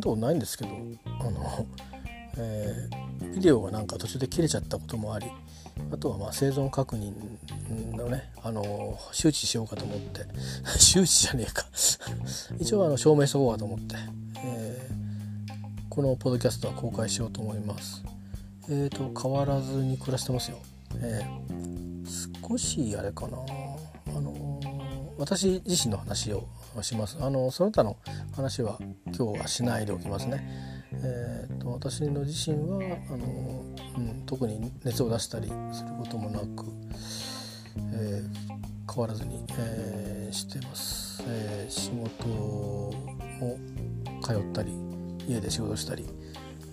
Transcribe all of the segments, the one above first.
ったことないんですけどあの、えー、ビデオがなんか途中で切れちゃったこともありあとはまあ生存確認のね、あの周知しようかと思って 周知じゃねえか。一応あの証明しとこうかと思って、えー、このポッドキャストは公開しようと思います。えーと変わらずに暮らしてますよ、えー、少しあれかな。あの私自身の話をします。あのその他の話は今日はしないでおきますね。えーと、私の自身はあの、うん、特に熱を出したりすることもなく、えー、変わらずに、えー、してます、えー、仕事も通ったり家で仕事したり、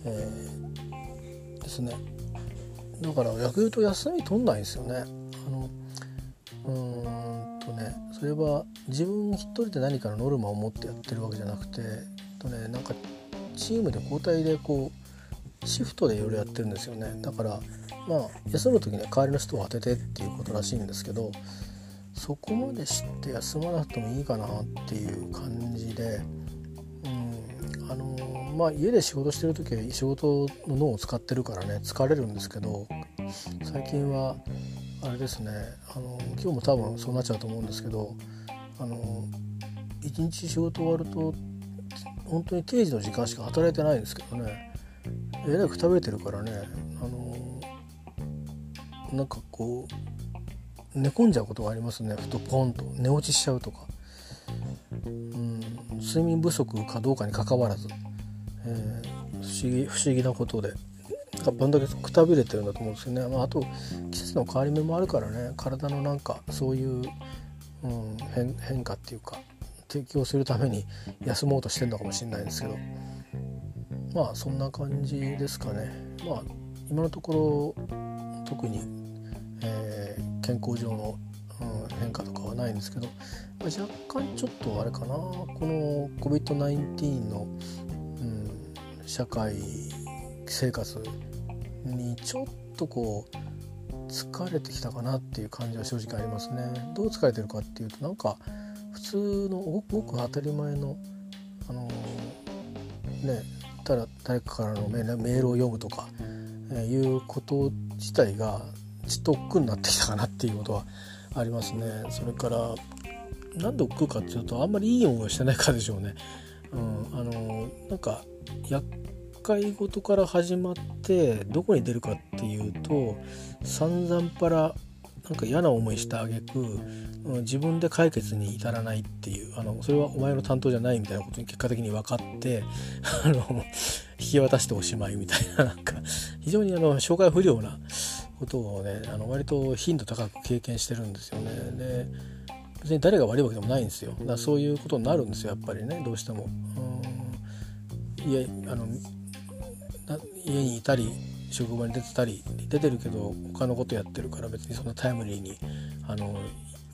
えー、ですね。だから逆に言うと休み取んないんですよね。あのうんとねそれは自分一人で何かのノルマを持ってやってるわけじゃなくてとねなんかチームで交代でこうシフトでいろいろやってるんですよね。だからまあ休む時には代わりの人を当ててっていうことらしいんですけどそこまで知って休まなくてもいいかなっていう感じで、うん、あのまあ家で仕事してる時は仕事の脳を使ってるからね疲れるんですけど最近はあれですね。あの今日も多分そうなっちゃうと思うんですけどあの一日仕事終わると本当に定時の時間しか働いてないんですけどね。えらく食べてるからね。あのなんかこう寝込んじゃうことがありますね。ふとポンと。寝落ちしちゃうとか、うん、睡眠不足かどうかにかかわらず、えー、不思議不思議なことで。どんだけくたびれてるんだと思うんですよね、まあ、あと季節の変わり目もあるからね。体のなんかそういう、うん、変変化っていうか提供するために休もうとしてるのかもしれないんですけど。まあそんな感じですかね。まあ今のところ特に、えー、健康上の、変化とかはないんですけど、若干ちょっとあれかな。この COVID-19 の、うん、社会生活にちょっとこう疲れてきたかなっていう感じは正直ありますね。どう疲れてるかっていうとなんか普通のごく当たり前のあのーねただ誰かからのメールを読むとか、えー、いうこと自体がちょっと億劫になってきたかなっていうことはありますね。それからなんで億劫かっていうとあんまりいい思いしてないからでしょうね。うん、あのーなんか厄介事から始まってどこに出るかっていうと散々パラなんか嫌な思いした挙句自分で解決に至らないっていうあのそれはお前の担当じゃないみたいなことに結果的に分かって あの引き渡しておしまいみたいななんか非常にあの紹介不良なことをねあの割と頻度高く経験してるんですよね。で別に誰が悪いわけでもないんですよだからそういうことになるんですよやっぱりねどうしても。いやあの家にいたり職場に出てたり出てるけど他のことやってるから別にそんなタイムリーにあの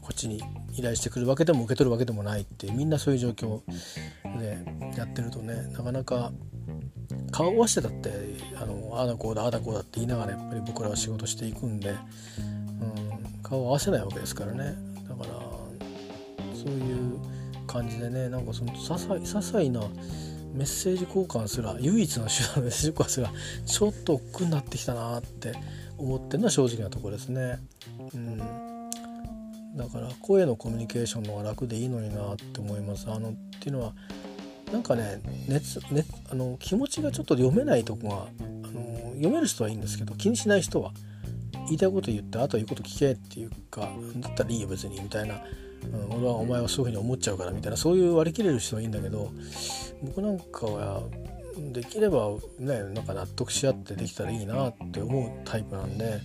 こっちに依頼してくるわけでも受け取るわけでもないってみんなそういう状況でやってるとねなかなか顔合わせてたってあのあだこうだああだこうだって言いながらやっぱり僕らは仕事していくんで、うん、顔を合わせないわけですからね。だからそういう感じでねなんかその些細些細なメッセージ交換すら唯一の手段メッセージ交換すらちょっと億劫になってきたなって思ってるのは正直なとこですね。うんだから声のコミュニケーションの方が楽でいいのになって思います。あのっていうのはなんかね熱熱あの気持ちがちょっと読めないとこがあの読める人はいいんですけど気にしない人は言いたいこと言ってあとは言うこと聞けっていうかだったらいいよ別にみたいな、うん、俺はお前はそういうふうに思っちゃうからみたいなそういう割り切れる人はいいんだけど僕なんかはできればねなんか納得し合ってできたらいいなって思うタイプなんで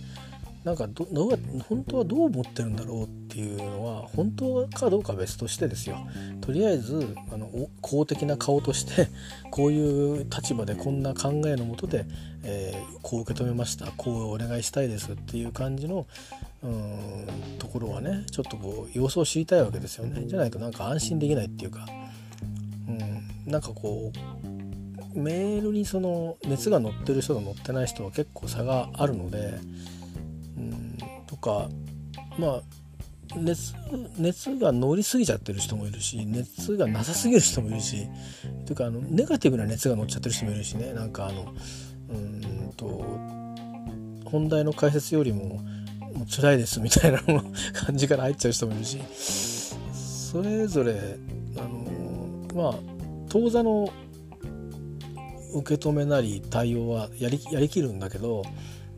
なんかどどう本当はどう思ってるんだろうっていうのは本当かどうかは別としてですよ。とりあえずあの公的な顔として こういう立場でこんな考えのもとで、えー、こう受け止めましたこうお願いしたいですっていう感じのうんところはねちょっとこう様子を知りたいわけですよね。じゃないとなんか安心できないっていうか、うん、なんかこうメールにその熱が乗ってる人と乗ってない人は結構差があるので。うん、とかまあ熱熱が乗りすぎちゃってる人もいるし熱がなさすぎる人もいるしというかあのネガティブな熱が乗っちゃってる人もいるしね。なんかあのうんと本題の解説よりももう辛いですみたいな感じから入っちゃう人もいるしそれぞれあのまあ当座の受け止めなり対応はやりやりきるんだけど、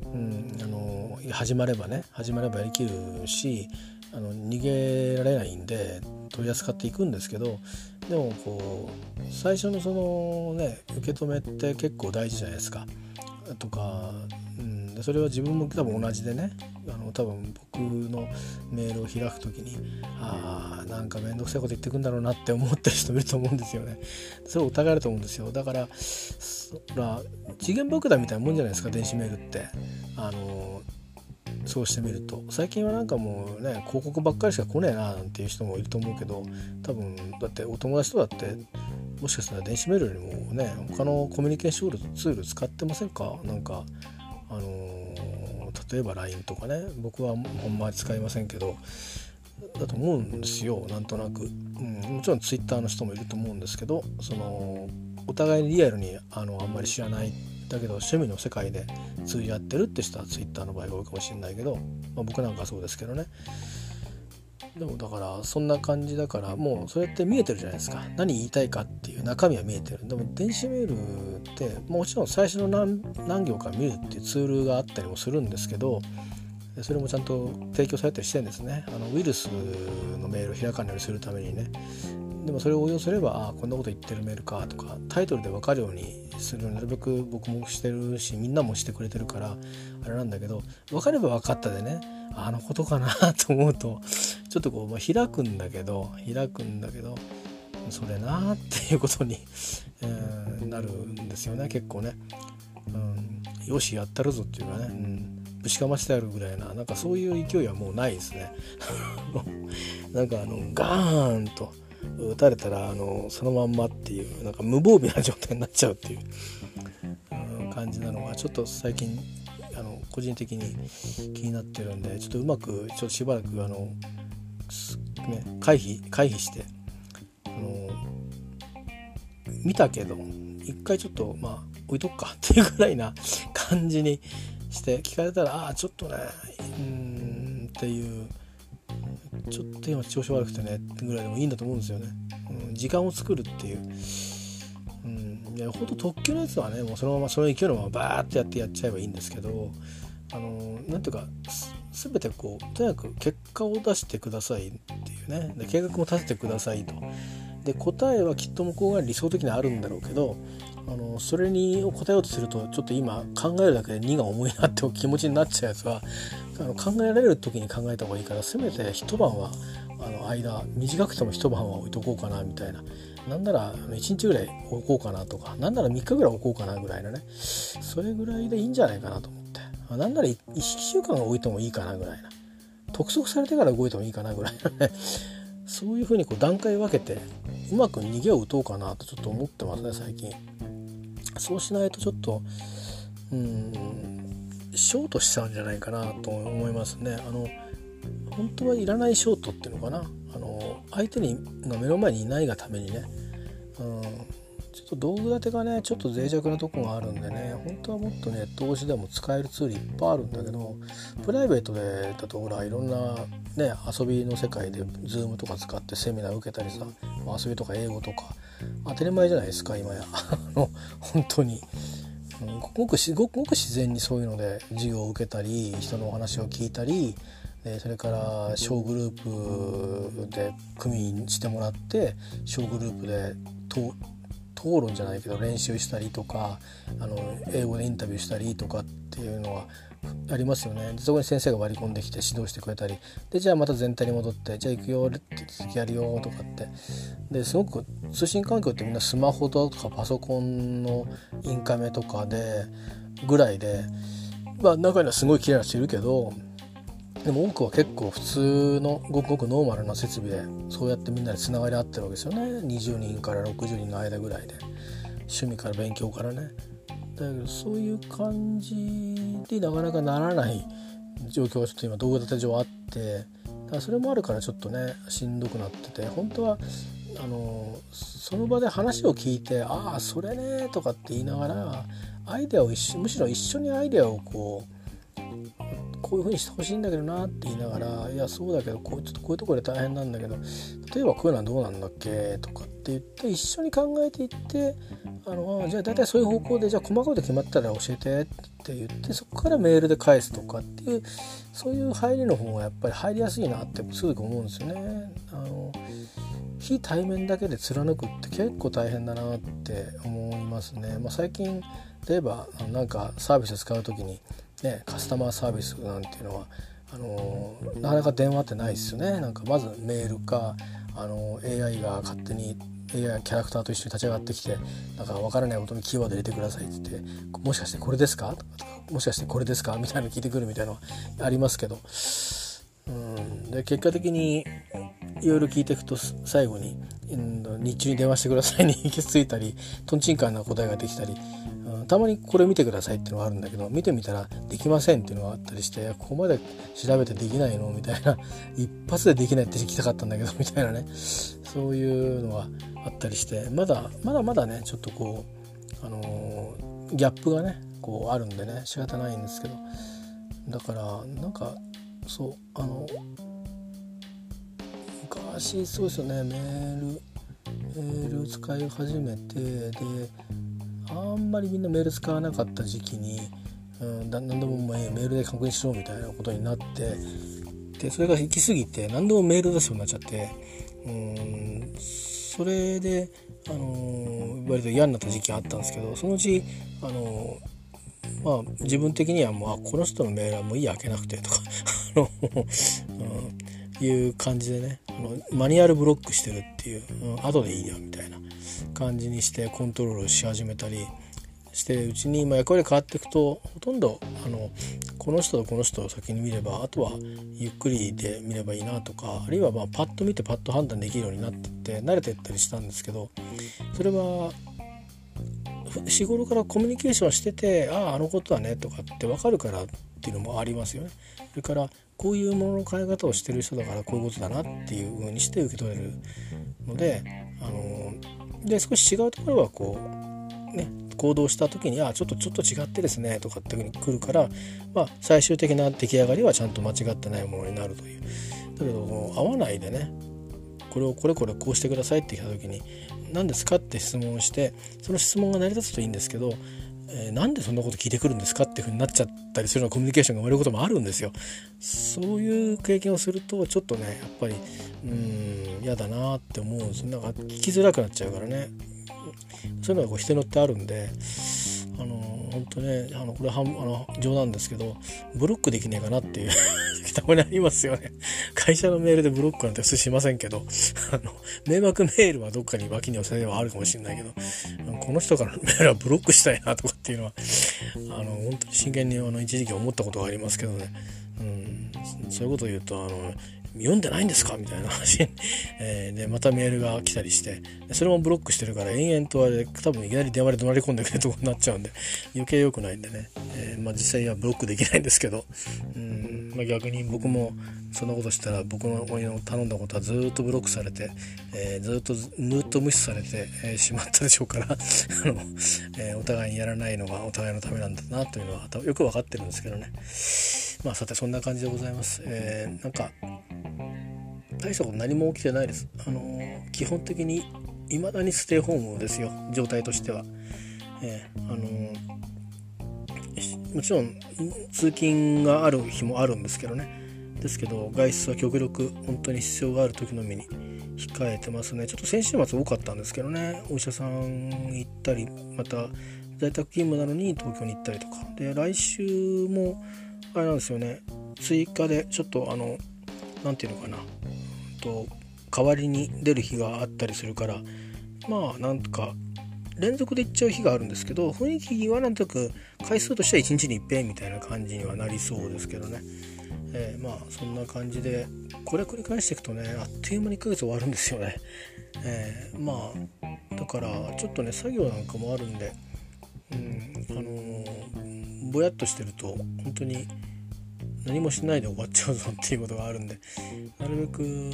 うん、あの始まればね始まればやりきるしあの逃げられないんで取り扱っていくんですけどでもこう最初のそのね受け止めって結構大事じゃないですか。とか、うん、それは自分も多分同じでねあの多分僕のメールを開く時にああんか面倒くさいこと言ってくんだろうなって思ってる人もいると思うんですよね。それを疑えると思うんですよだからそら次元爆弾みたいなもんじゃないですか電子メールって。あのそうしてみると最近はなんかもうね広告ばっかりしか来ねえななんていう人もいると思うけど多分だってお友達とだってもしかしたら電子メールよりもね他のコミュニケーションツール使ってませんか？なんかあのー、例えば LINE とかね僕はほんまに使いませんけどだと思うんですよなんとなく、うん、もちろん Twitter の人もいると思うんですけどそのお互いにリアルにあのあんまり知らないだけど趣味の世界で通じ合ってるって人は Twitter の場合が多いかもしれないけど、まあ、僕なんかそうですけどね。でもだからそんな感じだからもうそれって見えてるじゃないですか。何言いたいかっていう中身は見えてる。でも電子メールってもちろん最初の何何行か見るっていうツールがあったりもするんですけどそれもちゃんと提供されたりしてるんですね。あのウイルスのメールを開かないようにするためにね。でもそれを応用すればあこんなこと言ってるメールかとかタイトルで分かるようにするなる。べく僕もしてるしみんなもしてくれてるからあれなんだけど分かれば分かったでねあのことかな と思うとちょっとこう、まあ、開くんだけど開くんだけどそれなっていうことに、えー、なるんですよね結構ね、うん。よしやったるぞっていうかね、うん、ぶちかましてやるぐらいななんかそういう勢いはもうないですね。なんかあのガーンと打たれたらあのそのまんまっていうなんか無防備な状態になっちゃうっていう、うん、感じなのがちょっと最近あの個人的に気になってるんでちょっとうまくちょっとしばらくあの、ね、回避回避してあの見たけど一回ちょっとまあ置いとくかっていうぐらいな感じにして聞かれたらああちょっとねうんっていうちょっと今調子悪くてねぐらいでもいいんだと思うんですよね。うん、時間を作るっていう。うん、いやほんと特急のやつはねもうそのままその勢いのままバーってやってやっちゃえばいいんですけどあのなんていうか全てこうとにかく結果を出してくださいっていうねで計画も立ててくださいと。で答えはきっと向こうが理想的にあるんだろうけどあのそれに答えようとするとちょっと今考えるだけで2が重いなって気持ちになっちゃうやつはあの考えられる時に考えた方がいいからせめて一晩はあの間短くても一晩は置いとこうかなみたいな。なんなら1日ぐらい置こうかなとかなんなら3日ぐらい置こうかなぐらいのねそれぐらいでいいんじゃないかなと思って。なんなら 1, 1週間置いてもいいかなぐらいな。督促されてから動いてもいいかなぐらいのねそういうふうにこう段階分けてうまく逃げを打とうかなとちょっと思ってますね最近。そうしないとちょっとうんショートしちゃうんじゃないかなと思いますね。あの本当はいらないショートっていうのかな。あの相手にが目の前にいないがためにね、うん、ちょっと道具立てがねちょっと脆弱なとこがあるんでね本当はもっとね投資でも使えるツールいっぱいあるんだけどプライベートでだとほらいろんなね遊びの世界で Zoom とか使ってセミナー受けたりさ遊びとか英語とか当たり前じゃないですか今や 本当に。ごくごくごく自然にそういうので授業を受けたり人のお話を聞いたりでそれから小グループで組してもらって小グループで討論じゃないけど練習したりとかあの英語でインタビューしたりとかっていうのはありますよねでそこに先生が割り込んできて指導してくれたりでじゃあまた全体に戻ってじゃあ行くよって続きやるよとかってですごく通信環境ってみんなスマホとかパソコンのインカメとかでぐらいでまあ中にはすごい綺麗な人いるけどでも多くは結構普通のごくごくノーマルな設備でそうやってみんなでつながり合ってるわけですよね。20人から60人の間ぐらいで趣味から勉強からね。だけどそういう感じでなかなかならない状況がちょっと今動画立て上あってだからそれもあるからちょっとねしんどくなってて本当はあのその場で話を聞いて「ああそれね」とかって言いながらアイデアを一緒むしろ一緒にアイデアをこうこういう風にしてほしいんだけどなって言いながら「いやそうだけどこうちょっとこういうとこで大変なんだけど例えばこういうのはどうなんだっけ?」とかって言って一緒に考えていってあのじゃあ大体そういう方向でじゃあ細かいこと決まったら教えてって言ってそこからメールで返すとかっていうそういう入りの方がやっぱり入りやすいなってすぐ思うんですよね。あの非対面だけで貫くって結構大変だなって思いますね。まあ、最近例えばなんかサービス使う時にね、カスタマーサービスなんていうのはあのなかなか電話ってないですよね。なんかまずメールかあの AI が勝手に AI キャラクターと一緒に立ち上がってきてなんか分からないことにキーワード入れてくださいって言ってもしかしてこれですか？もしかしてこれですか？みたいなの聞いてくるみたいなのありますけど。うん。で結果的にいろいろ聞いていくと最後に日中に電話してくださいに行き着いたりとんちんかんな答えができたりたまにこれ見てくださいっていうのがあるんだけど見てみたらできませんっていうのがあったりしてここまで調べてできないの？みたいな。一発でできないって聞きたかったんだけど みたいなね。そういうのがあったりしてまだまだまだねちょっとこうあのー、ギャップがねこうあるんでね仕方ないんですけど。だからなんかそうあの昔そうですよねメールメール使い始めてであんまりみんなメール使わなかった時期に、うん、何でもメールで確認しろみたいなことになってでそれが行き過ぎて何でもメール出すようになっちゃってうんそれで、あの、割と嫌になった時期があったんですけどそのうち、あの、まあ、自分的にはもうあこの人のメールはもういい開けなくてとか うん、いう感じでねマニュアルブロックしてるっていう、うん、後でいいやみたいな感じにしてコントロールし始めたりしてるうちに、ま、役割変わっていくとほとんどあのこの人とこの人を先に見ればあとはゆっくりで見ればいいなとかあるいはまあパッと見てパッと判断できるようになってって慣れてったりしたんですけどそれは日頃からコミュニケーションしててあああのことだねとかって分かるからっていうのもありますよね。それからこういうものの変え方をしてる人だからこういうことだなっていう風にして受け取れるのであので少し違うところはこうね行動した時にあちょっとちょっと違ってですねとかっていうふうに来るから、まあ、最終的な出来上がりはちゃんと間違ってないものになるという。だけど合わないでねこれをこれこれこうしてくださいって来た時に何ですかって質問をしてその質問が成り立つといいんですけど、えー、なんでそんなこと聞いてくるんですかっていうふうになっちゃったりするようなコミュニケーションが生まれることもあるんですよ。そういう経験をするとちょっとねやっぱりうん嫌だなって思うんですなんか聞きづらくなっちゃうからね。そういうのがこう人によってあるんであの本当ねあのこれはあの冗談ですけどブロックできねえかなっていう。たまにありますよね。会社のメールでブロックなんて普通しませんけどあの迷惑メールはどっかに脇に寄せればあるかもしれないけどこの人からのメールはブロックしたいなとかっていうのはあの本当に真剣にあの一時期思ったことがありますけどね、うん、そういうことを言うとあの読んでないんですか？みたいな話、えー、でまたメールが来たりして。それもブロックしてるから延々とあれ多分いきなり電話で怒鳴り込んでくれるとこになっちゃうんで余計良くないんでね、えー、まあ、実際はブロックできないんですけど。うん、まあ、逆に僕もそんなことしたら僕の親の頼んだことはずっとブロックされて、えー、ずっとずっと無視されて、えしまったでしょうからあの、えお互いにやらないのがお互いのためなんだなというのはよく分かってるんですけどねまあさてそんな感じでございます、えーなんか大したこと何も起きてないです。あのー、基本的に未だにステイホームですよ状態としては。えー、あの、もちろん通勤がある日もあるんですけどねですけど外出は極力本当に必要がある時のみに控えてますね。ちょっと先週末多かったんですけどね。お医者さん行ったりまた在宅勤務なのに東京に行ったりとか。で来週もあれなんですよね。追加でちょっとあの何て言うのかな。と代わりに出る日があったりするから。まあなんとか連続で行っちゃう日があるんですけど雰囲気はなんとなく回数としては1日にいっぺんみたいな感じにはなりそうですけどね、えー、まあそんな感じでこれ繰り返していくとねあっという間に1ヶ月終わるんですよね、えー、まあだからちょっとね作業なんかもあるんでうんあのー、ぼやっとしてると本当に何もしないで終わっちゃうぞっていうことがあるんでなるべく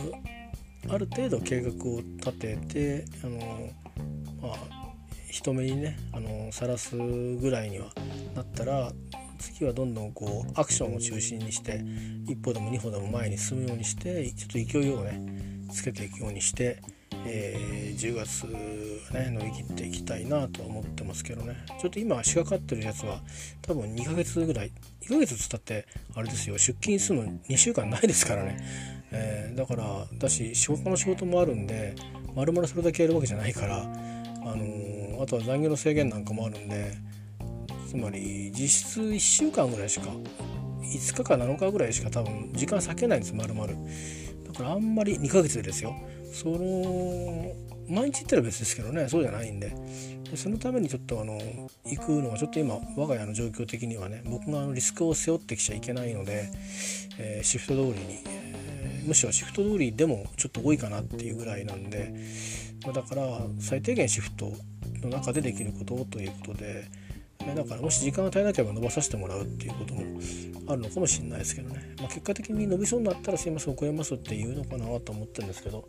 ある程度計画を立ててあのまあ人目にねさらすぐらいにはなったら次はどんどんこうアクションを中心にして一歩でも二歩でも前に進むようにしてちょっと勢いをねつけていくようにして、えー、10月ね乗り切っていきたいなとは思ってますけどね。ちょっと今仕掛かってるやつは多分2ヶ月ぐらい2ヶ月つったってあれですよ。出勤するの2週間ないですからね、えー、だからだし仕事の仕事もあるんでまるまるそれだけやるわけじゃないからあのー、あとは残業の制限なんかもあるんでつまり実質1週間ぐらいしか5日か7日ぐらいしか多分時間割けないんですまるまるだからあんまり2ヶ月でですよ。その毎日行ったら別ですけどね。そうじゃないんで。でそのためにちょっとあの行くのはちょっと今我が家の状況的にはね僕があのリスクを背負ってきちゃいけないので、えー、シフト通りに、えー、むしろシフト通りでもちょっと多いかなっていうぐらいなんで、まあ、だから最低限シフトの中でできることということで、ね、だからもし時間が足りなければ伸ばさせてもらうっていうこともあるのかもしれないですけどね、まあ、結果的に伸びそうになったらすいません遅れますって言うのかなと思ってるんですけど、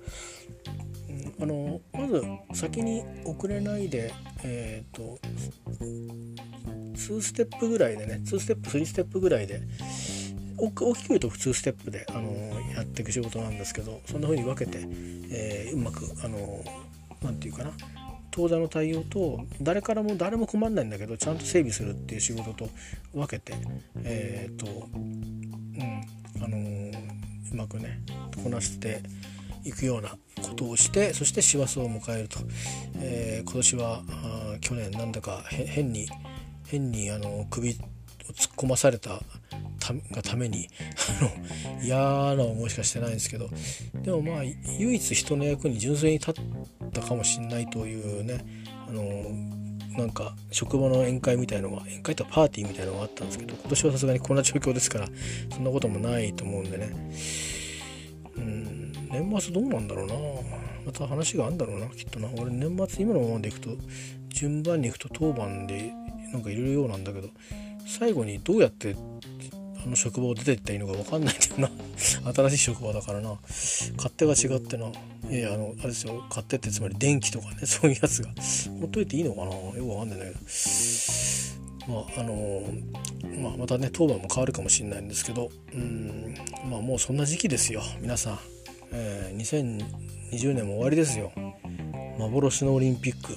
うん、あのまず先に遅れないでえっ、ー、と2ステップぐらいでね2ステップ3ステップぐらいで大きく言うと普通ステップで、あのやっていく仕事なんですけどそんな風に分けて、えー、うまくあの何て言うかな当座の対応と誰からも誰も困んないんだけどちゃんと整備するっていう仕事と分けてえっ、とうんあのー、うまくねこなしていくようなことをしてそして師走を迎えると、えー、今年は去年なんだか変に変にあの首を突っ込まされたがために あの嫌な思いしかしてないんですけどでもまあ唯一人の役に純粋に立ったかもしんないというねあのなんか職場の宴会みたいのが宴会とパーティーみたいのがあったんですけど今年はさすがにこんな状況ですからそんなこともないと思うんでね。うん年末どうなんだろうな。また話があるんだろうなきっとな。俺年末今のままでいくと順番にいくと当番でなんかいるようなんだけど最後にどうやっての職場を出てったいいのか分かんないんだよな。新しい職場だからな。勝手が違ってな。いやあのあれですよ。勝手ってつまり電気とかね。そういうやつが。ほっといていいのかな。よく分かんないんだけど。まああのまあ、またね当番も変わるかもしれないんですけど。うん。まあもうそんな時期ですよ。皆さん、えー、2020年も終わりですよ。幻のオリンピック。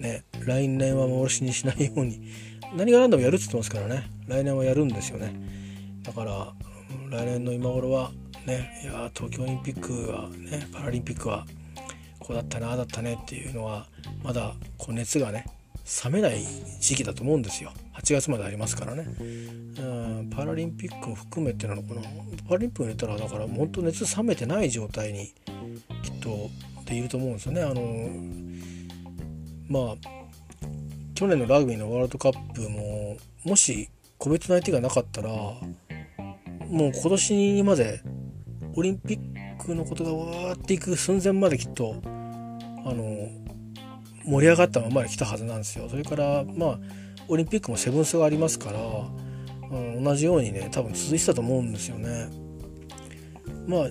ね。来年は幻にしないように。何が何でもやるっつってますからね。来年はやるんですよね。だから来年の今頃はねいや東京オリンピックはねパラリンピックはこうだったなあだったねっていうのはまだこう熱がね冷めない時期だと思うんですよ。8月までありますからね。うんパラリンピックも含めてなのかな。パラリンピック入れたらだから本当熱冷めてない状態にきっとでいると思うんですよね。あのまあ去年のラグビーのワールドカップももし個別の相手がなかったらもう今年にまでオリンピックのことがわーっていく寸前まできっとあの盛り上がったままで来たはずなんですよ。それからまあオリンピックもセブンスがありますから、うん、同じようにね多分続いてたと思うんですよね。まあ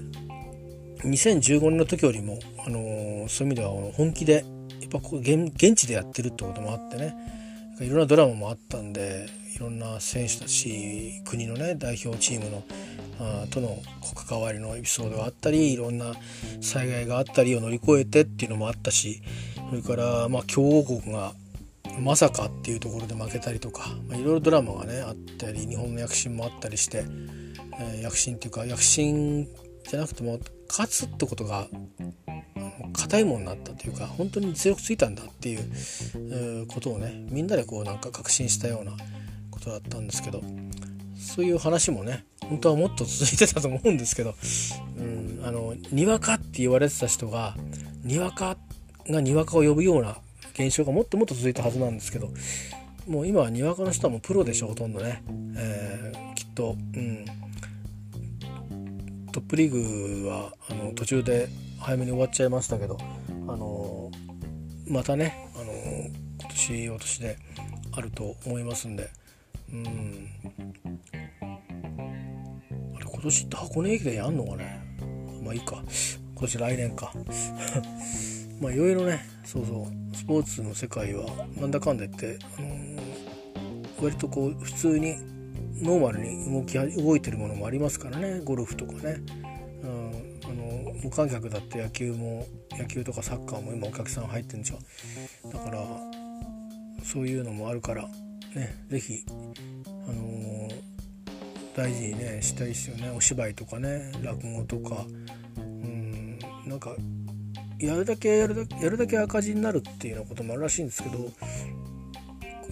2015年の時よりも、あのー、そういう意味では本気でやっぱこ現現地でやってるってこともあってねいろんなドラマもあったんでいろんな選手たち国のね代表チームのあとの関わりのエピソードがあったりいろんな災害があったりを乗り越えてっていうのもあったしそれからまあ強豪国がまさかっていうところで負けたりとか、まあ、いろいろドラマがねあったり日本の躍進もあったりして、えー、躍進っていうか躍進じゃなくても勝つってことが硬いものになったというか本当に強くついたんだっていうことをねみんなでこうなんか確信したようなことだったんですけどそういう話もね本当はもっと続いてたと思うんですけど、うん、あのにわかって言われてた人がにわかがにわかを呼ぶような現象がもっともっと続いたはずなんですけどもう今はにわかの人はもうプロでしょほとんどね、えー、きっと、うん、トップリーグはあの途中で早めに終わっちゃいましたけど、あのまたね、あの今年今年であると思いますんで、うん。年って箱根駅伝やんのかね？まあいいか。今年来年か。まあいろいろねそうそう。スポーツの世界はなんだかんだ言って、あのー、割とこう普通にノーマルに動き動いてるものもありますからね。ゴルフとかね、うん、あの無観客だって野球も野球とかサッカーも今お客さん入ってるんでしょだからそういうのもあるから。ね是非あのー、大事にねしたいですよね。お芝居とかね落語とか。うんなんかやるだけやるだけやるだけ赤字になるっていうようなこともあるらしいんですけど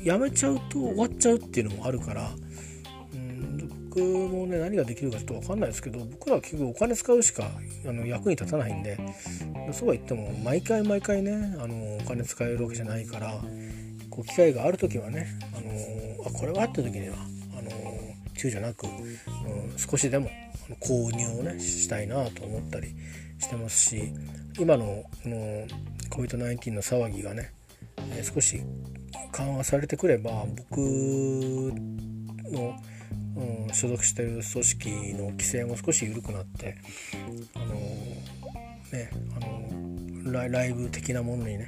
やめちゃうと終わっちゃうっていうのもあるからうん僕もね何ができるかちょっと分かんないですけど僕らは結局お金使うしかあの役に立たないんでそうは言っても毎回毎回ねあのお金使えるわけじゃないからこう機会がある時はねあこれはって時にはあの躊躇なく、うん、少しでも購入をねしたいなと思ったりしてますし今のこの COVID-19 の騒ぎがね、少し緩和されてくれば僕のうん、所属してる組織の規制も少し緩くなってあのねあのライブ的なものにね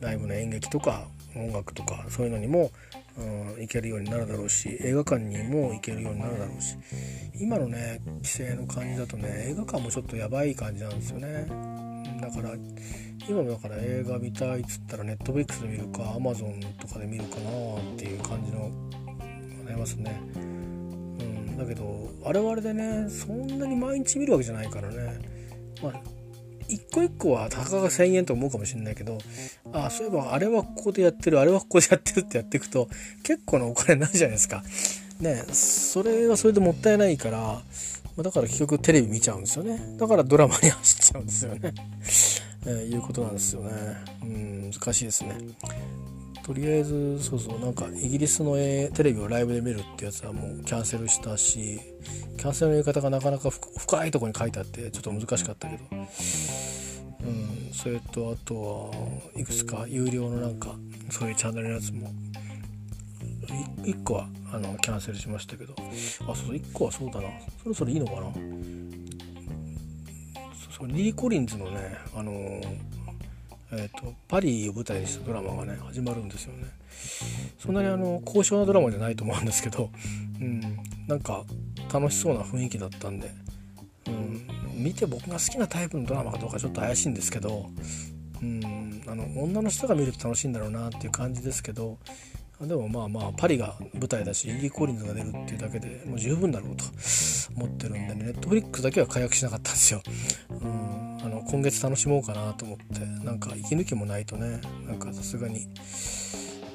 ライブの演劇とか音楽とかそういうのにも、行けるようになるだろうし映画館にも行けるようになるだろうし。今のね規制の感じだとね映画館もちょっとやばい感じなんですよね。だから今もだから映画見たいっつったらネットフリックスで見るかアマゾンとかで見るかなっていう感じのありますね。うん。だけどあれはあれでねそんなに毎日見るわけじゃないからね。まあ一個一個はたかが1,000円と思うかもしれないけどああそういえばあれはここでやってるあれはここでやってるってやっていくと結構なお金になるじゃないですか。ねそれはそれでもったいないからだから結局テレビ見ちゃうんですよね。だからドラマに走っちゃうんですよね、えー、いうことなんですよね。うん難しいですね。とりあえずそうそうなんかイギリスのテレビをライブで見るってやつはもうキャンセルしたしキャンセルの言い方がなかなか深いとこに書いてあってちょっと難しかったけど。うんそれとあとはいくつか有料のなんかそういうチャンネルのやつも1個はあのキャンセルしましたけど。あそう1個はそうだな。そろそろいいのかな。そうリー・コリンズのねあのえーと、パリを舞台にしたドラマがね始まるんですよね。そんなにあの高尚なドラマじゃないと思うんですけど、うん、なんか楽しそうな雰囲気だったんで、うん、見て僕が好きなタイプのドラマかどうかちょっと怪しいんですけど、うん、あの女の人が見ると楽しいんだろうなっていう感じですけどでもまあまあパリが舞台だしイリー・コリンズが出るっていうだけでもう十分だろうと思ってるんでねネットフリックスだけは解約しなかったんですよ。うんあの今月楽しもうかなと思ってなんか息抜きもないとねなんかさすがに、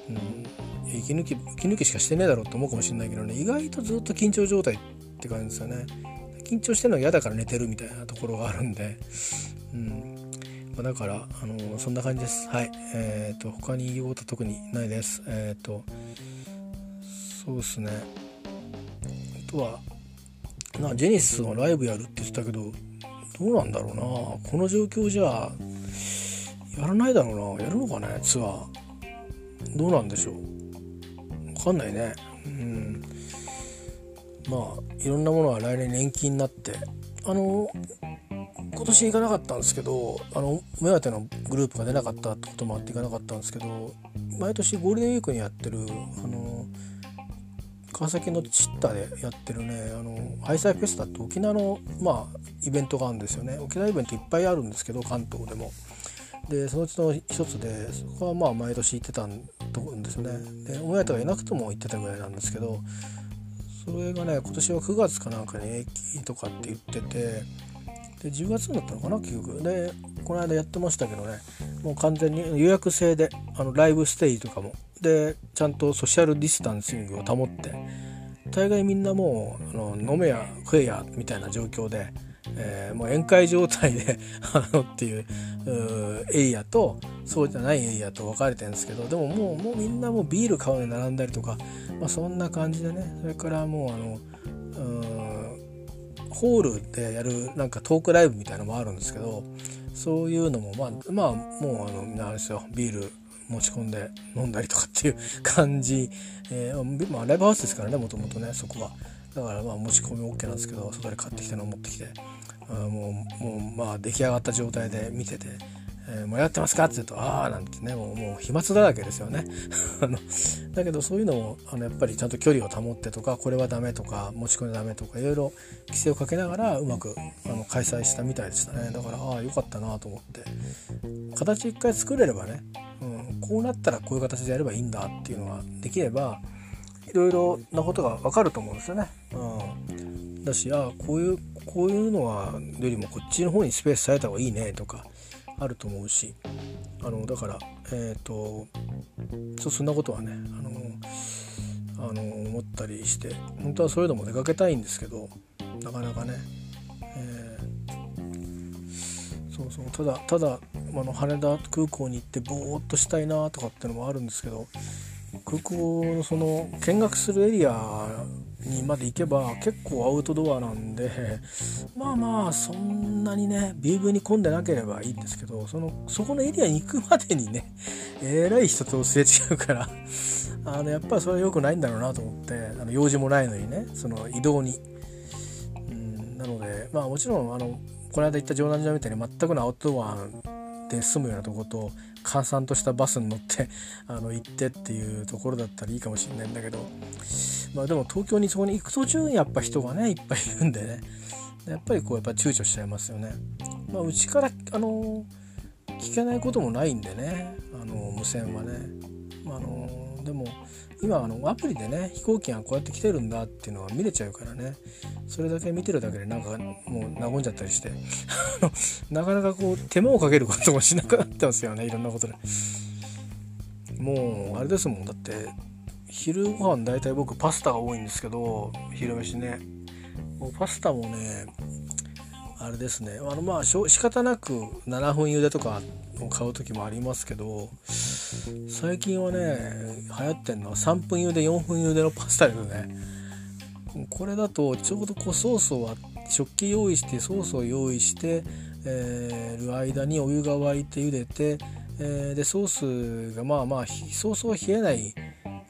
うん、息抜き息抜きしかしてねえだろうと思うかもしれないけどね意外とずっと緊張状態って感じですよね緊張してるのが嫌だから寝てるみたいなところがあるんで、うん。まあ、だから、あのー、そんな感じです。はい。えっ、ー、と他に言おうと特にないです。えっ、ー、とそうですね。あとはなジェニスのライブやるって言ってたけどどうなんだろうな。この状況じゃやらないだろうな。やるのかねツアー。どうなんでしょう。分かんないね。うん。まあいろんなものは来年延期になってあの今年行かなかったんですけどあの目当てのグループが出なかったってこともあって行かなかったんですけど毎年ゴールデンウィークにやってるあの川崎のチッタでやってるねあのハイサイフェスタって沖縄のまあイベントがあるんですよね沖縄イベントいっぱいあるんですけど関東でも。でそのうちの一つでそこはまあ毎年行ってたんですよねで親とがいなくても行ってたぐらいなんですけどそれがね今年は9月かなんかに延期とかって言っててで10月になったのかな結局。でこの間やってましたけどねもう完全に予約制であのライブステージとかも。でちゃんとソーシャルディスタンシングを保って大概みんなもうあの飲めや食えやみたいな状況でえー、もう宴会状態で あのっていうエリアとそうじゃないエリアと分かれてるんですけどでももうもうみんなもうビール買うのに並んだりとか、まあ、そんな感じでねそれからもうあのホールでやるなんかトークライブみたいなのもあるんですけどそういうのもまあまあもうあのみんなあれですよビール持ち込んで飲んだりとかっていう感じ、えーまあ、ライブハウスですからねもともとねそこは。だからまあ持ち込み OK なんですけど外で買ってきたの持ってきてもうもうまあ出来上がった状態で見ててえー、もうやってますかって言うと、ああなんてね、もうもう飛沫だらけですよね。あのだけどそういうのもあのやっぱりちゃんと距離を保ってとか、これはダメとか、持ち込んでダメとか、いろいろ規制をかけながらうまくあの開催したみたいでしたね。だから、ああ、よかったなと思って。形一回作れればね、うん、こうなったらこういう形でやればいいんだっていうのができれば、いろいろなことがわかると思うんですよね。うん、だし、ああ、こういう、こういうのはよりもこっちの方にスペースされた方がいいねとか、あると思うしあのだからえっ、ー、とそそんなことはねあのあの思ったりして本当はそういうのも出かけたいんですけどなかなかね、えー、そうそうただただあの羽田空港に行ってぼーっとしたいなとかってのもあるんですけど空港のその見学するエリアにまで行けば結構アウトドアなんで まあまあそんなにねビュービューに混んでなければいいんですけどそのそこのエリアに行くまでにね えらい人とすれ違うから あのやっぱりそれは良くないんだろうなと思ってあの用事もないのにねその移動に。うんなのでまあもちろんあのこの間行った城南島みたいに全くのアウトドアで住むようなとこと閑散としたバスに乗って あの行ってっていうところだったらいいかもしれないんだけどまあでも東京にそこに行く途中やっぱ人がねいっぱいいるんでねやっぱりこうやっぱ躊躇しちゃいますよね。まあ、うちからあの聞けないこともないんでねあの無線はね。あのでも今あのアプリでね飛行機がこうやって来てるんだっていうのは見れちゃうからね。それだけ見てるだけでなんかもう和んじゃったりして。なかなかこう手間をかけることもしなくなってますよね。いろんなことで。もうあれですもん。だって昼ご飯大体僕パスタが多いんですけど昼飯ね。もうパスタもねあれですね。あのまあし仕方なく7分茹でとかを買う時もありますけど最近はね流行ってんのは3分茹で4分茹でのパスタですね。これだとちょうどこうソースを食器用意してソースを用意して、えー、る間にお湯が沸いて茹でて、えー、でソースがまあまあソースは冷えない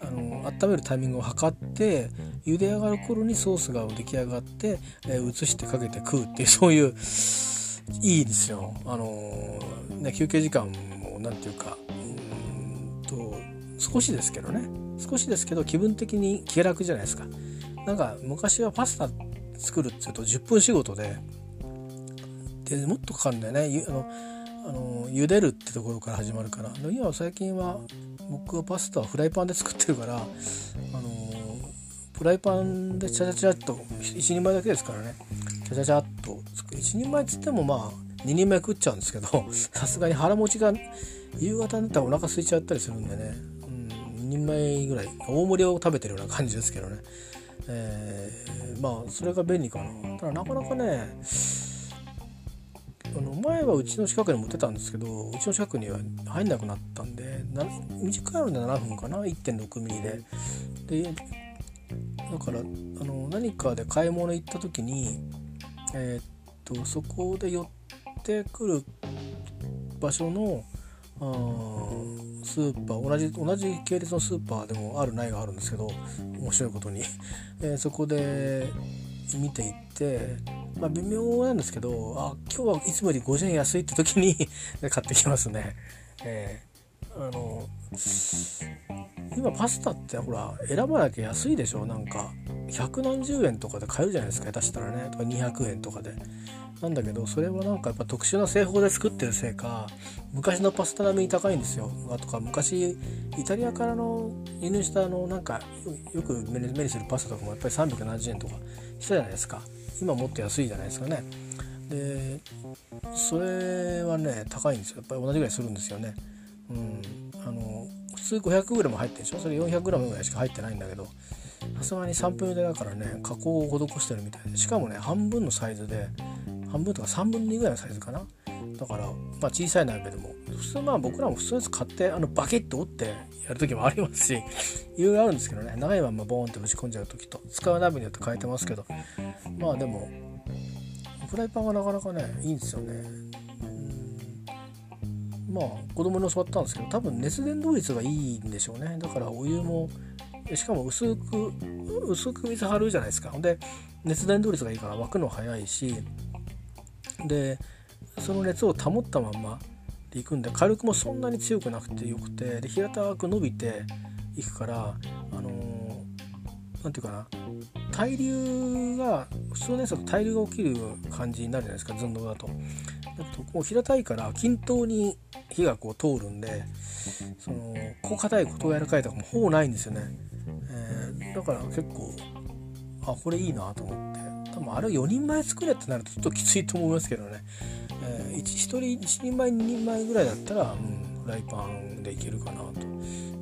あの温めるタイミングを測って茹で上がる頃にソースが出来上がって、えー、移してかけて食うっていうそういういいですよ。あのね、休憩時間も何て言うかうんと少しですけどね少しですけど気分的に気楽じゃないですか。なんか昔はパスタ作るっていうと10分仕事ででもっとかかるんだよねあのあの茹でるってところから始まるから今は最近は僕はパスタはフライパンで作ってるからあのフライパンでチャチャチャっと1人前だけですからねチャチャチャっと1人前っつってもまあ2人前食っちゃうんですけど さすがに腹持ちが夕方になったらお腹空いちゃったりするんでね、うん、2人前ぐらい大盛りを食べてるような感じですけどね、えー、まあそれが便利かな。ただなかなかねあの前はうちの近くに持ってたんですけどうちの近くには入んなくなったんで短いので7分かな？1.6ミリで。でだからあの何かで買い物行った時にえー、っとそこで寄ってくる場所のあスーパー同じ同じ系列のスーパーでもあるないがあるんですけど面白いことに、えー、そこで見ていってまあ微妙なんですけどあ今日はいつもより50円安いって時に 買ってきますね。えー、あの今パスタってほら選ばなきゃ安いでしょ？なんか百何十円とかで買えるじゃないですか下手したらねとか200円とかで。なんだけどそれはなんかやっぱ特殊な製法で作ってるせいか昔のパスタ並みに高いんですよ。あとか昔イタリアからの輸入したあのなんかよく目にするパスタとかもやっぱり370円とかしたじゃないですか。今もっと安いじゃないですかね。でそれはね高いんですよやっぱり同じぐらいするんですよね。うん、あの普通 500g 入ってるでしょ？それ 400g ぐらいしか入ってないんだけどさすがに3分茹でだからね加工を施してるみたいで。しかもね半分のサイズで半分とか3分の2ぐらいのサイズかな？だから、まあ、小さい鍋でも普通まあ僕らも普通のやつ買ってあのバキッと折ってやる時もありますし いろいろあるんですけどね。長いままボーンって打ち込んじゃう時と使う鍋によって変えてますけど。まあでもフライパンがなかなかねいいんですよね。まあ子供に教わったんですけど多分熱伝導率がいいんでしょうね。だからお湯もしかも薄く薄く水張るじゃないですか。ほんで熱伝導率がいいから沸くの早いしでその熱を保ったまんまでいくんで火力もそんなに強くなくてよくてで平たく伸びていくからあの何、て言うかな。対流が普通のやつだと対流が起きる感じになるじゃないですか寸胴だと。だとこう平たいから均等に火がこう通るんでそのこう硬いことを柔らかいとかもほぼないんですよね、えー、だから結構あこれいいなと思って。多分あれを4人前作れってなるとちょっときついと思いますけどね、えー、1, 1人1人前2人前ぐらいだったら、うん、フライパンでいけるかなと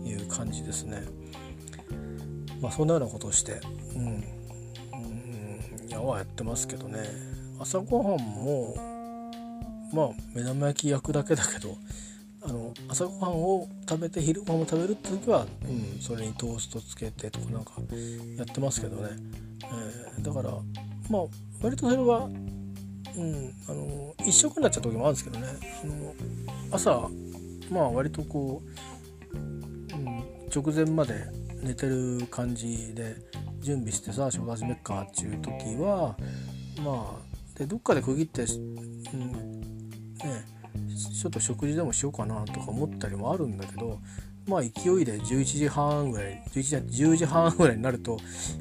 いう感じですね。まあそんなようなことをしてうん、うん、やはやってますけどね。朝ごはんもまあ目玉焼き焼くだけだけどあの朝ごはんを食べて昼ごはんを食べるって時は、うん、それにトーストつけてとかなんかやってますけどね、えー、だからまあ割とそれは、うん、あの一食になっちゃう時もあるんですけどね。その朝まあ割とこう、うん、直前まで寝てる感じで準備してさ仕事始めっかっていう時はまあでどっかで区切って、うんねちょっと食事でもしようかなとか思ったりもあるんだけどまあ勢いで11時半ぐらい11時10時半ぐらいになると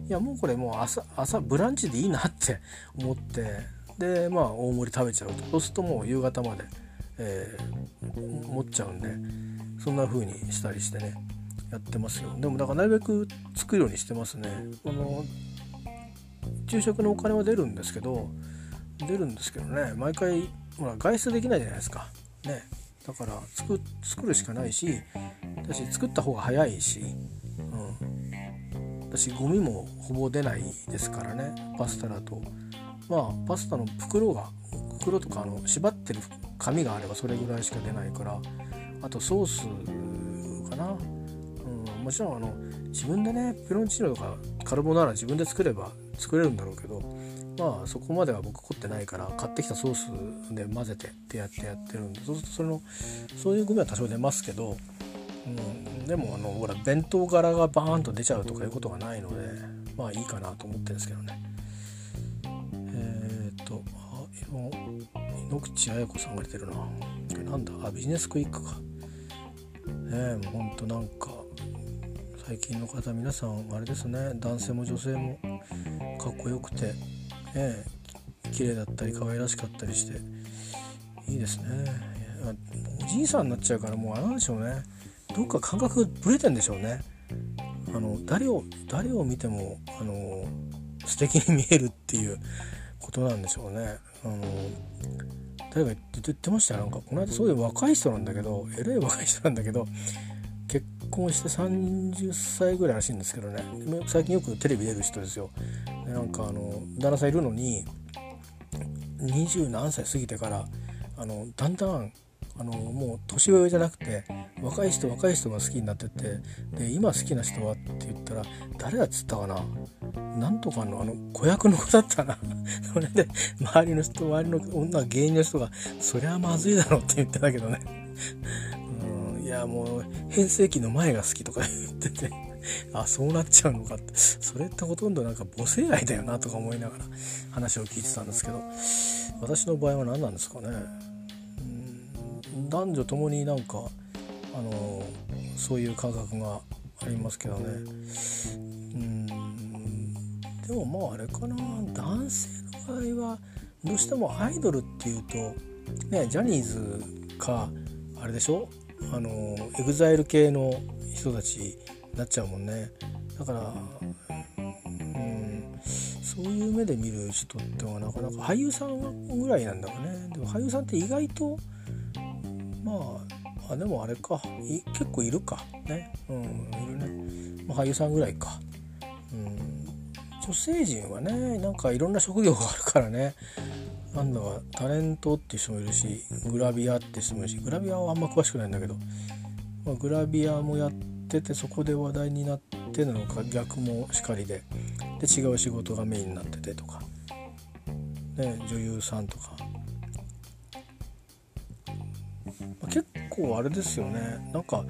いやもうこれもう朝朝ブランチでいいなって 思ってでまあ大盛り食べちゃうと。そうするともう夕方まで、えー、持っちゃうんでそんな風にしたりしてねやってますよ。でもだからなるべく作るようにしてますね。この昼食のお金は出るんですけど出るんですけどね毎回ほら外出できないじゃないですか。ね。だから作作るしかないし私作った方が早いし、うん、私ゴミもほぼ出ないですからね。パスタだと。まあパスタの袋が袋とかあの縛ってる紙があればそれぐらいしか出ないから。あとソースかな、うん、もちろんあの自分でねペロンチーノとかカルボナーラ自分で作れば作れるんだろうけどまあそこまでは僕凝ってないから買ってきたソースで混ぜてってやってやってるんでそうするとそのそういうゴミは多少出ますけど、うん、でもあのほら弁当柄がバーンと出ちゃうとかいうことがないのでまあいいかなと思ってるんですけどね。えー、っとあ井口彩子さんが出てるな。なんだ？あビジネスクイックか。ねえもうほんとなんか最近の方皆さんあれですね。男性も女性もかっこよくてね。綺麗だったり可愛らしかったりして。いいですね。おじいさんになっちゃうからもうあれなんでしょうね。どっか感覚ぶれてんでしょうね。あの誰を誰を見てもあの素敵に見えるっていうことなんでしょうね。あの誰が言ってましたよ。なんかこの間そういう若い人なんだけどえらい若い人なんだけど婚して30歳ぐらいらしいんですけどね。最近よくテレビ出る人ですよ。でなんかあの旦那さんいるのに二十何歳過ぎてからあのだんだんあのもう年上じゃなくて若い人若い人が好きになっててで今好きな人はって言ったら誰だっつったかな。なんとかのあの子役の子だったな。それで周りの人周りの女芸人の人がそりゃまずいだろって言ってたけどね。やもう変声期の前が好きとか言ってて。あそうなっちゃうのかって。それってほとんどなんか母性愛だよなとか思いながら話を聞いてたんですけど。私の場合は何なんですかね。うん男女ともになんかあのそういう感覚がありますけどね。うんでもまああれかな。男性の場合はどうしてもアイドルっていうとねジャニーズかあれでしょ？あのエグザイル系の人たちになっちゃうもんね。だからうんそういう目で見る人ってはなかなか俳優さんぐらいなんだろうね。でも俳優さんって意外とまああでもあれか。結構いるか。ね。うんいるね、まあ、俳優さんぐらいか。うん。女性陣はねなんかいろんな職業があるからね。なんだかタレントっていう人もいるしグラビアって人もいるしグラビアはあんま詳しくないんだけど、まあ、グラビアもやっててそこで話題になってなのか逆もしかりでで違う仕事がメインになっててとか、ね、女優さんとか、まあ、結構あれですよね。なんか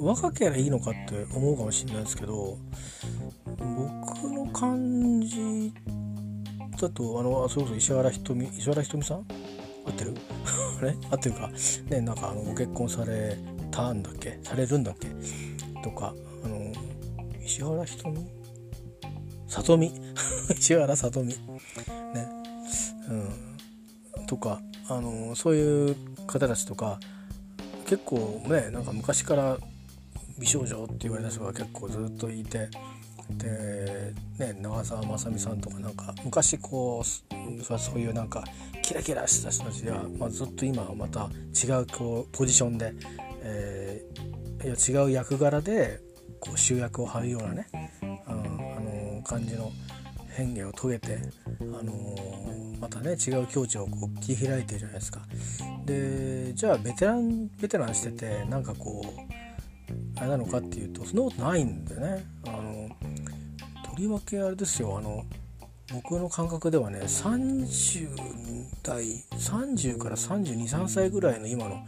若ければいいのかって思うかもしれないですけど僕の感じってだとあのそれこそ石原ひとみ石原ひとみさん？合ってる？ね？合ってるか？ねなんかあのご結婚されたんだっけ？されるんだっけ？とかあの石原ひとみ？里見 石原さとみ？ね？うん。とかあのそういう方たちとか結構ねなんか昔から美少女って言われた人が結構ずっといてで、ね、長澤まさみさんとかなんか昔こうそういうなんかキラキラした人たちは、まあ、ずっと今はまた違うこうポジションで、えー、いや違う役柄でこう集約を張るようなね、うん、あの感じの変化を遂げて、あのー、またね違う境地をこう切り開いてるじゃないですか。でじゃあベテランベテランしててなんかこうあれなのかっていうとそんなことないんだよね。あとりわけあれですよ。あの僕の感覚ではね30代30から323歳ぐらいの今の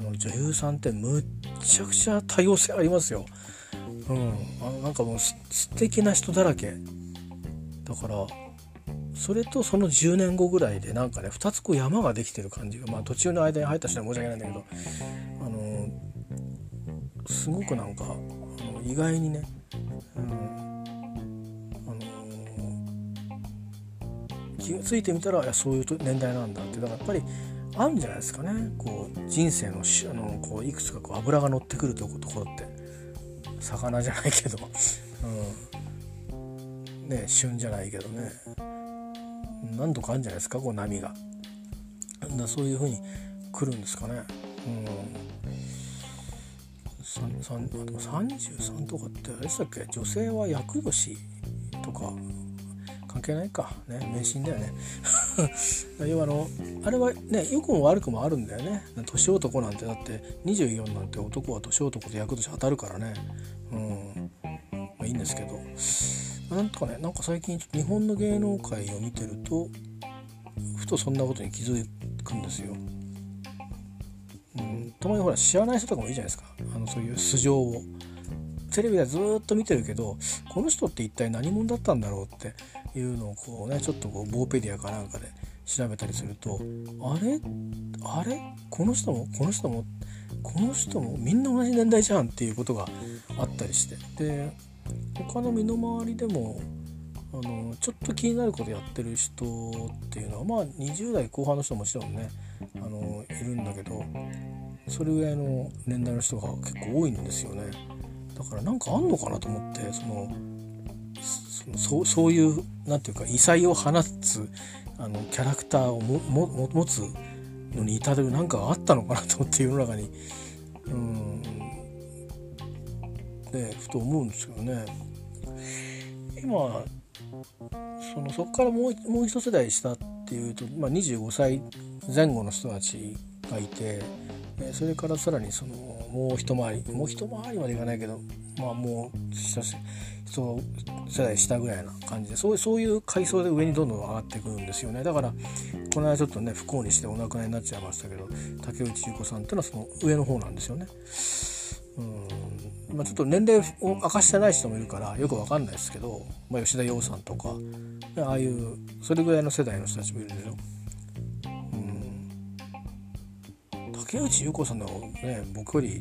あの女優さんってむっちゃくちゃ多様性ありますよ。うん、あのなんかもう素敵な人だらけ。だからそれとその10年後ぐらいでなんかね2つこう山ができてる感じがまあ途中の間に入った人は申し訳ないんだけどあのすごくなんかあの意外にね、うん、気が付いてみたらいやそういう年代なんだってだからやっぱりあるんじゃないですかね。こう人生のあのこういくつかこう油が乗ってくるところって。魚じゃないけど、うん、ね旬じゃないけどね。何度かあるんじゃないですかこう波が。だそういう風に来るんですかね。うん。33とかってあれでしたっけ？女性は厄年とか関係ないか。ね迷信だよね。要はあのあれはね良くも悪くもあるんだよね。年男なんてだって24なんて男は年男と厄年当たるからね。うん。まあいいんですけど。なんとかねなんか最近日本の芸能界を見てるとふとそんなことに気づくんですよ。うん、たまにほら知らない人とかもいいじゃないですか。あのそういう素性を。テレビでずっと見てるけどこの人って一体何者だったんだろうって。いうのをこうねちょっとこうボーペディアかなんかで調べたりするとあれ？あれ？この人も？この人も？この人も？みんな同じ年代じゃんっていうことがあったりして。で他の身の回りでもあのちょっと気になることやってる人っていうのはまあ20代後半の人ももちろんねあのいるんだけどそれぐらいの年代の人が結構多いんですよね。だからなんかあんのかなと思ってそのそそういう何て言うか異彩を放つあのキャラクターをもも持つのに至る何かがあったのかなと思って世の中に。うん。ねふと思うんですけどね。今そのそこからもうもう一世代下っていうと、まあ、25歳前後の人たちがいてそれからさらにそのもう一回りもう一回りまでいかないけどまあもう一世代下ぐらいな感じでそうそういう階層で上にどんどん上がってくるんですよねだからこの間ちょっとね不幸にしてお亡くなりになっちゃいましたけど竹内優子さんっていうのはその上の方なんですよね。うんまあ、ちょっと年齢を明かしてない人もいるからよくわかんないですけど、まあ、吉田羊さんとかああいうそれぐらいの世代の人たちもいるでしょ。竹内優子さんのね僕より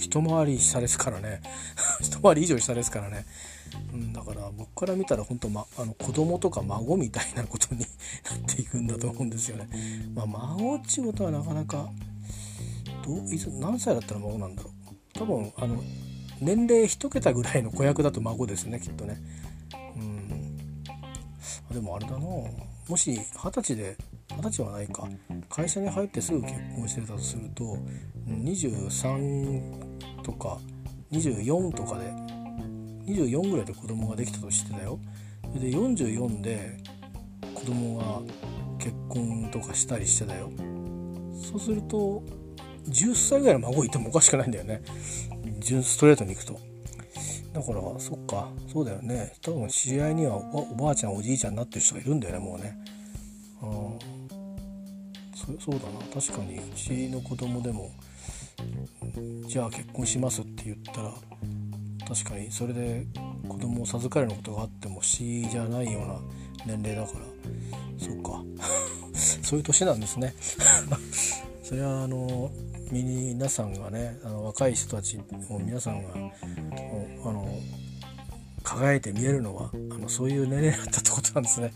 一回り下ですからね。一回り以上下ですからね、うん、だから僕から見たら本当、ま、あの子供とか孫みたいなことに なっていくんだと思うんですよね。まあ、孫っちゅうことはなかなかどういつ何歳だったら孫なんだろう。多分あの年齢1桁ぐらいの子役だと孫ですねきっとね。うん。でもあれだな。もし二十歳で二十歳はないか。会社に入ってすぐ結婚してたとすると23とか24とかで24ぐらいで子供ができたとしてだよ。で44で子供が結婚とかしたりしてだよ。そうすると10歳ぐらいの孫いてもおかしくないんだよね。純ストレートに行くと。だからそっか。そうだよね。多分知り合いにはおばあちゃんおじいちゃんになってる人がいるんだよねもうね。うん。そうだな。確かにうちの子供でもじゃあ結婚しますって言ったら確かにそれで子供を授かるようなことがあっても不思議じゃないような年齢だからそうか。そういう年なんですね。それはあの皆さんがねあの若い人たちも皆さんがあの輝いて見えるのはあのそういう年齢だったってことなんですね。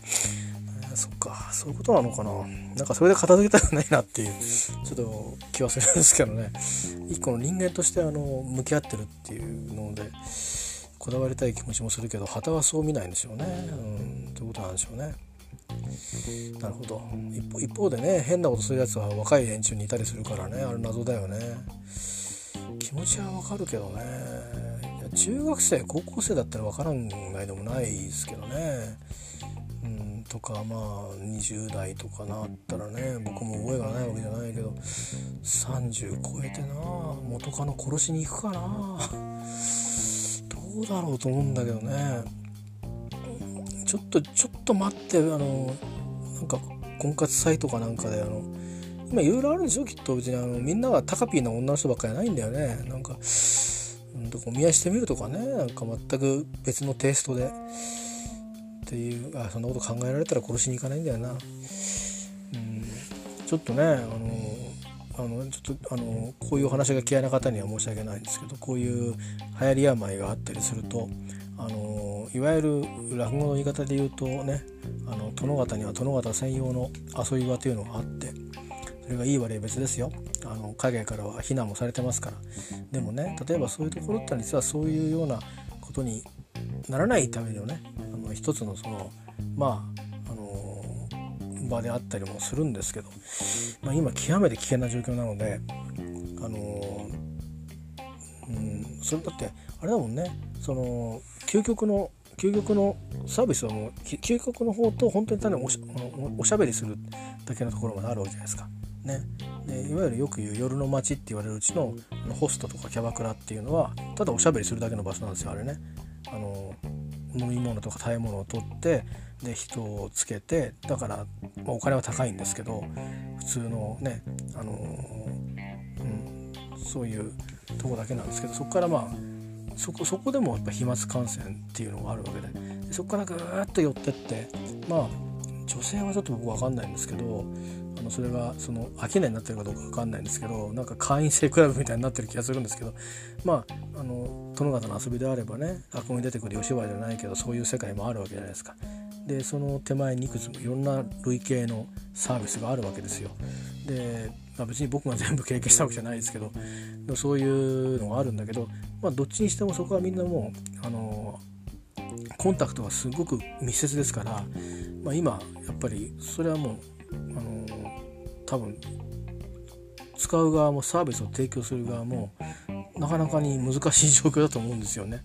そっかそういうことなのかな。なんかそれで片付けたくないなっていうちょっと気はするんですけどね。一個の人間としてあの向き合ってるっていうのでこだわりたい気持ちもするけど旗はそう見ないんでしょうね。うんということなんでしょうね。なるほど。一方一方でね変なことするやつは若い連中にいたりするからねあれ謎だよね。気持ちはわかるけどね。中学生高校生だったら分からんないでもないですけどね。とかまあ20代とかなったらね僕も覚えがないわけじゃないけど30超えてな元カノ殺しに行くかな。どうだろうと思うんだけどね。ちょっとちょっと待ってあのなんか婚活サイトかなんかであの今いろいろあるんでしょきっと別にあのみんながタカピーな女の人ばっかりないんだよね。なんかどこ見合いしてみるとかね。なんか全く別のテイストで。っていうあそんなこと考えられたら殺しに行かないんだよな、うん、ちょっとねあのあのちょっとあのこういうお話が嫌いな方には申し訳ないんですけどこういう流行り病があったりするとあのいわゆる落語の言い方で言うとねあの殿方には殿方専用の遊び場というのがあってそれがいい悪い別ですよ。あの海外からは非難もされてますから。でもね例えばそういうところって実はそういうようなことにならないためのねあの一つのそのまああの場であったりもするんですけど、まあ、今極めて危険な状況なのであのうんそれだってあれだもんねその究極の究極のサービスはもう究極の方と本当に単におしおしゃべりするだけのところまであるわけじゃないですか。ね、でいわゆるよく言う夜の街って言われるうちのホストとかキャバクラっていうのはただおしゃべりするだけの場所なんですよあれね。あの飲み物とか食べ物を取ってで人をつけてだから、まあ、お金は高いんですけど普通のね、あのうん、そういうとこだけなんですけどそこからまあそこそこでもやっぱ飛沫感染っていうのがあるわけでそこからぐーっと寄ってってまあ女性はちょっと僕分かんないんですけどあのそれがその商いになってるかどうか分かんないんですけどなんか会員制クラブみたいになってる気がするんですけどまああの殿方の遊びであればね落語に出てくるお芝居じゃないけどそういう世界もあるわけじゃないですか。でその手前にいくつもいろんな類型のサービスがあるわけですよ。で、まあ、別に僕が全部経験したわけじゃないですけどそういうのがあるんだけど、まあ、どっちにしてもそこはみんなもうあのコンタクトがすごく密接ですから、まあ、今やっぱりそれはもうあの多分使う側もサービスを提供する側もなかなかに難しい状況だと思うんですよね。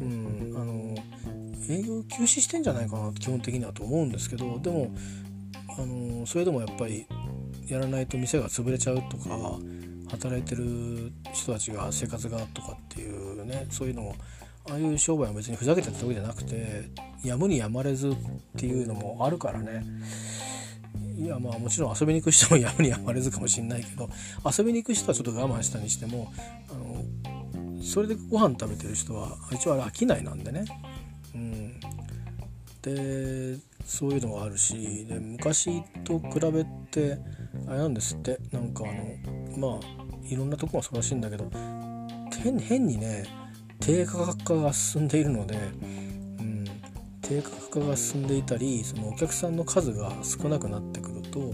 うん、あの営業休止してんじゃないかな基本的にはと思うんですけどでもあのそれでもやっぱりやらないと店が潰れちゃうとか働いてる人たちが生活がとかっていうねそういうのもああいう商売は別にふざけてたわけじゃなくてやむにやまれずっていうのもあるからね。いやまあもちろん遊びに行く人も やむにやまれずかもしんないけど遊びに行く人はちょっと我慢したにしてもあのそれでご飯食べてる人は一応あれ飽きないなんでね。うん、でそういうのがあるしで昔と比べてあれなんですって。なんかあのまあいろんなとこがそうらしいんだけど変にね低価格化が進んでいるのでうん低価格化が進んでいたりそのお客さんの数が少なくなってくると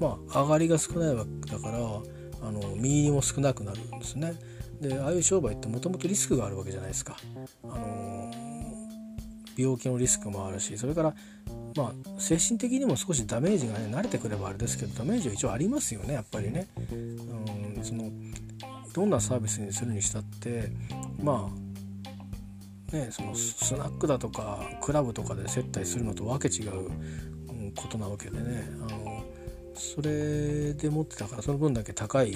まあ上がりが少ないわけだからあの身入も少なくなるんですね。でああいう商売ってもともとリスクがあるわけじゃないですか。あの病気のリスクもあるしそれからまあ精神的にも少しダメージがね慣れてくればあれですけどダメージは一応ありますよねやっぱりね。うんそのどんなサービスにするにしたってまあね、そのスナックだとかクラブとかで接待するのとわけ違うことなわけでね。あのそれで持ってたからその分だけ高い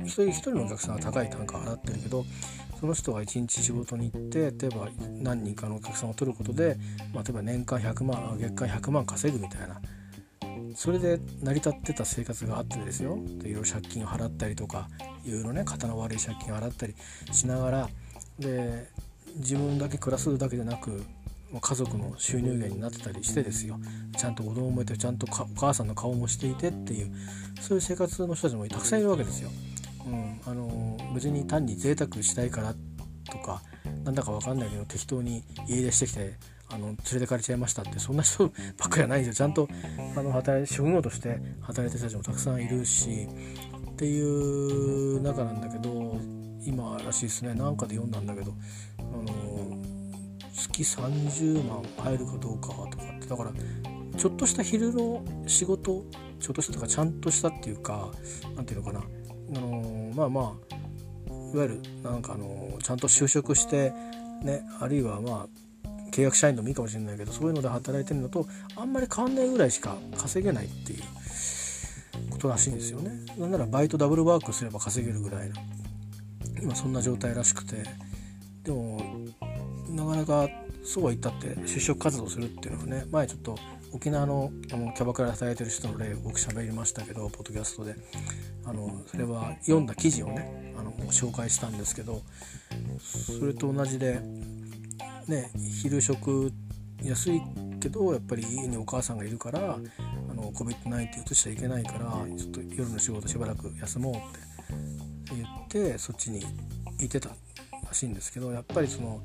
一人一人のお客さんは高い単価払ってるけどその人が一日仕事に行って例えば何人かのお客さんを取ることで、まあ、例えば年間100万月間100万稼ぐみたいな。それで成り立ってた生活があってですよ。いろいろ借金を払ったりとかいろいろね肩の悪い借金を払ったりしながらで自分だけ暮らすだけでなく家族の収入源になってたりしてですよちゃんと子供もいてちゃんとお母さんの顔もしていてっていうそういう生活の人たちもたくさんいるわけですよ。うん、あの別に単に贅沢したいからとかなんだか分かんないけど適当に家出してきてあの連れてかれちゃいましたってそんな人 ばっかりはないんですよちゃんとあの働い職業として働いてる人たちもたくさんいるしっていう中なんだけど今らしいですね。なんかで読んだんだけど。あの月30万入るかどうかとかって。だからちょっとした昼の仕事ちょっとしたとかちゃんとしたっていうか何ていうのかな。あのまあまあいわゆるなんかあのちゃんと就職してねあるいはまあ契約社員でもいいかもしれないけどそういうので働いてるのとあんまり変わんないぐらいしか稼げないっていうことらしいんですよね。なんならバイトダブルワークすれば稼げるぐらいの今そんな状態らしくてでもなかなかそうは言ったって就職活動するっていうのはね前ちょっと沖縄のあのキャバクラで働いてる人の例を僕喋りましたけどポッドキャストで。あのそれは読んだ記事をねあの紹介したんですけどそれと同じでね昼食安いけどやっぱり家にお母さんがいるからあの COVID-19 移しちゃいけないからちょっと夜の仕事しばらく休もうってって言ってそっちに行ってたらしいんですけどやっぱりその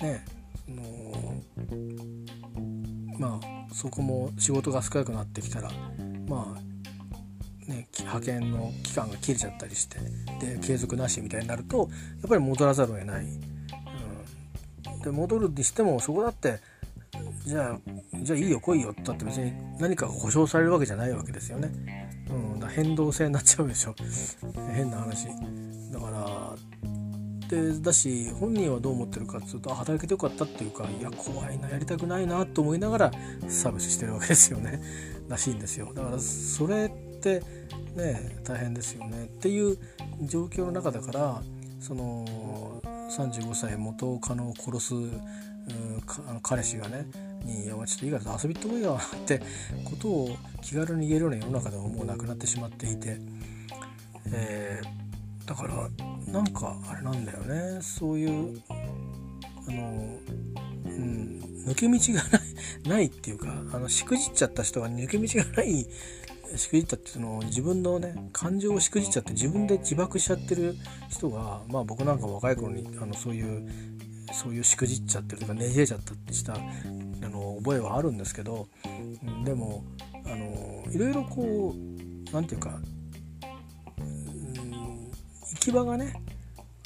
ねそのまあそこも仕事が少なくなってきたらまあね派遣の期間が切れちゃったりしてで継続なしみたいになるとやっぱり戻らざるを得ない。うん、で戻るにしてもそこだってじゃあじゃあいいよ来いよってって別に何かが保証されるわけじゃないわけですよね。変動性になっちゃうでしょ。変な話。だからでだし本人はどう思ってるかっていうと働けてよかったっていうかいや怖いなやりたくないなと思いながらサービスしてるわけですよね。らしいんですよ。だからそれってね大変ですよね。っていう状況の中だからその35歳元カノを殺す彼氏がねに「いやちょっといいから遊び行ってこいよ」ってことを気軽に言えるような世の中でももうなくなってしまっていて、えー、だからなんかあれなんだよねそういうあの、うん、抜け道がない ないっていうかあのしくじっちゃった人が抜け道がないしくじったっていうのを自分のね感情をしくじっちゃって自分で自爆しちゃってる人がまあ僕なんか若い頃にあのそういうそういうしくじっちゃってるとかねじれちゃったってしたあの覚えはあるんですけどでもあのいろいろこう何て言うか行き場がね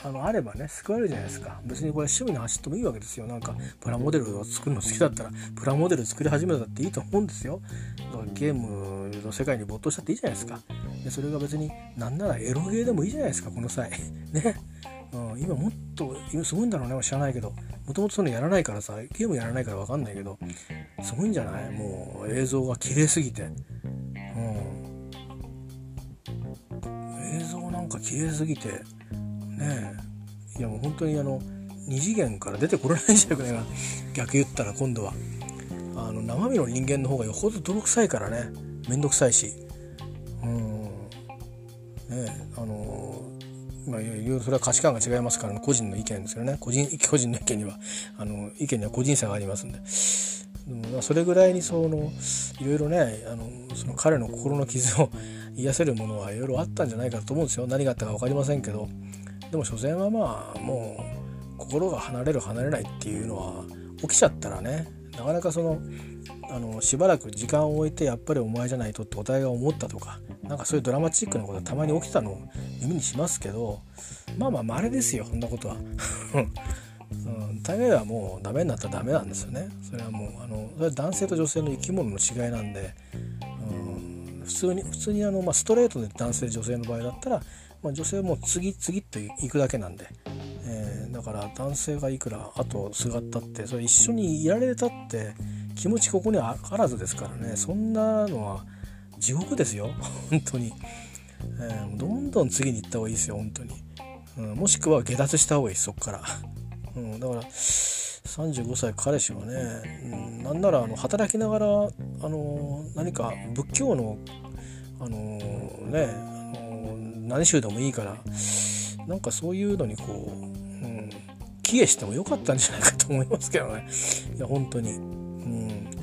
あのあればね救われるじゃないですか。別にこれ趣味の走ってもいいわけですよ。なんかプラモデルを作るの好きだったらプラモデル作り始めたっていいと思うんですよ。だからゲームの世界に没頭したっていいじゃないですか。でそれが別になんならエロゲーでもいいじゃないですかこの際。ね、うん、今もっと今すごいんだろうね知らないけど。もともとそのやらないからさゲームやらないから分かんないけど。すごいんじゃない？もう映像が綺麗すぎて。うん。映像なんか綺麗すぎて。ねえ。いやもう本当にあの2次元から出てこれないんじゃないかな。逆言ったら今度は。あの生身の人間の方がよほど泥臭いからね。面倒くさいし。うん。ねあのまあ、いろいろそれは価値観が違いますから、ね、個人の意見ですよね。個人個人の意見にはあの意見には個人差がありますんで。うん、それぐらいにそのいろいろねあのその彼の心の傷を 癒せるものはいろいろあったんじゃないかと思うんですよ。何があったか分かりませんけど。でも所詮はまあもう心が離れる離れないっていうのは起きちゃったらねなかなかそのあのしばらく時間を置いてやっぱりお前じゃないとってお互いが思ったとかなんかそういうドラマチックなことはたまに起きたのを耳にしますけどまあまあ稀ですよそんなことは。うん、大概はもうダメになったらダメなんですよね。それはもうあのそれは男性と女性の生き物の違いなんで、うん、普通に普通にあの、まあ、ストレートで男性女性の場合だったらまあ、女性はもう次々と行くだけなんで、えー、だから男性がいくら後すがったってそれ一緒にいられたって気持ちここにあらずですからね。そんなのは地獄ですよ。本当に、えー、どんどん次に行った方がいいですよ。本当に、うん、もしくは下脱した方がいいそっから、うん、だから35歳彼氏はね、うん、なんならあの働きながらあの何か仏教のあのね、あの何宗でもいいからなんかそういうのにこう、うん、帰依してもよかったんじゃないかと思いますけどね。いや本当に。うん。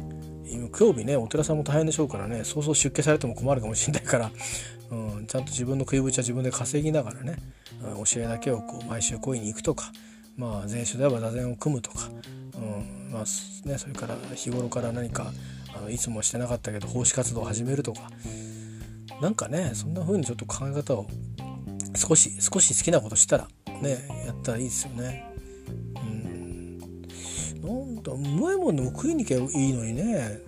今日日ねお寺さんも大変でしょうからねそうそう出家されても困るかもしれないから、うん、ちゃんと自分の食いぶちは自分で稼ぎながらね、うん、教えだけをこう毎週恋に行くとか、まあ、前週であれば座禅を組むとか、うん。まあね、それから日頃から何かあのいつもしてなかったけど奉仕活動を始めるとか。なんかねそんな風にちょっと考え方を少し少し好きなことしたらねやったらいいですよね。うんなんだうまいもんでも食いに行けばいいのにね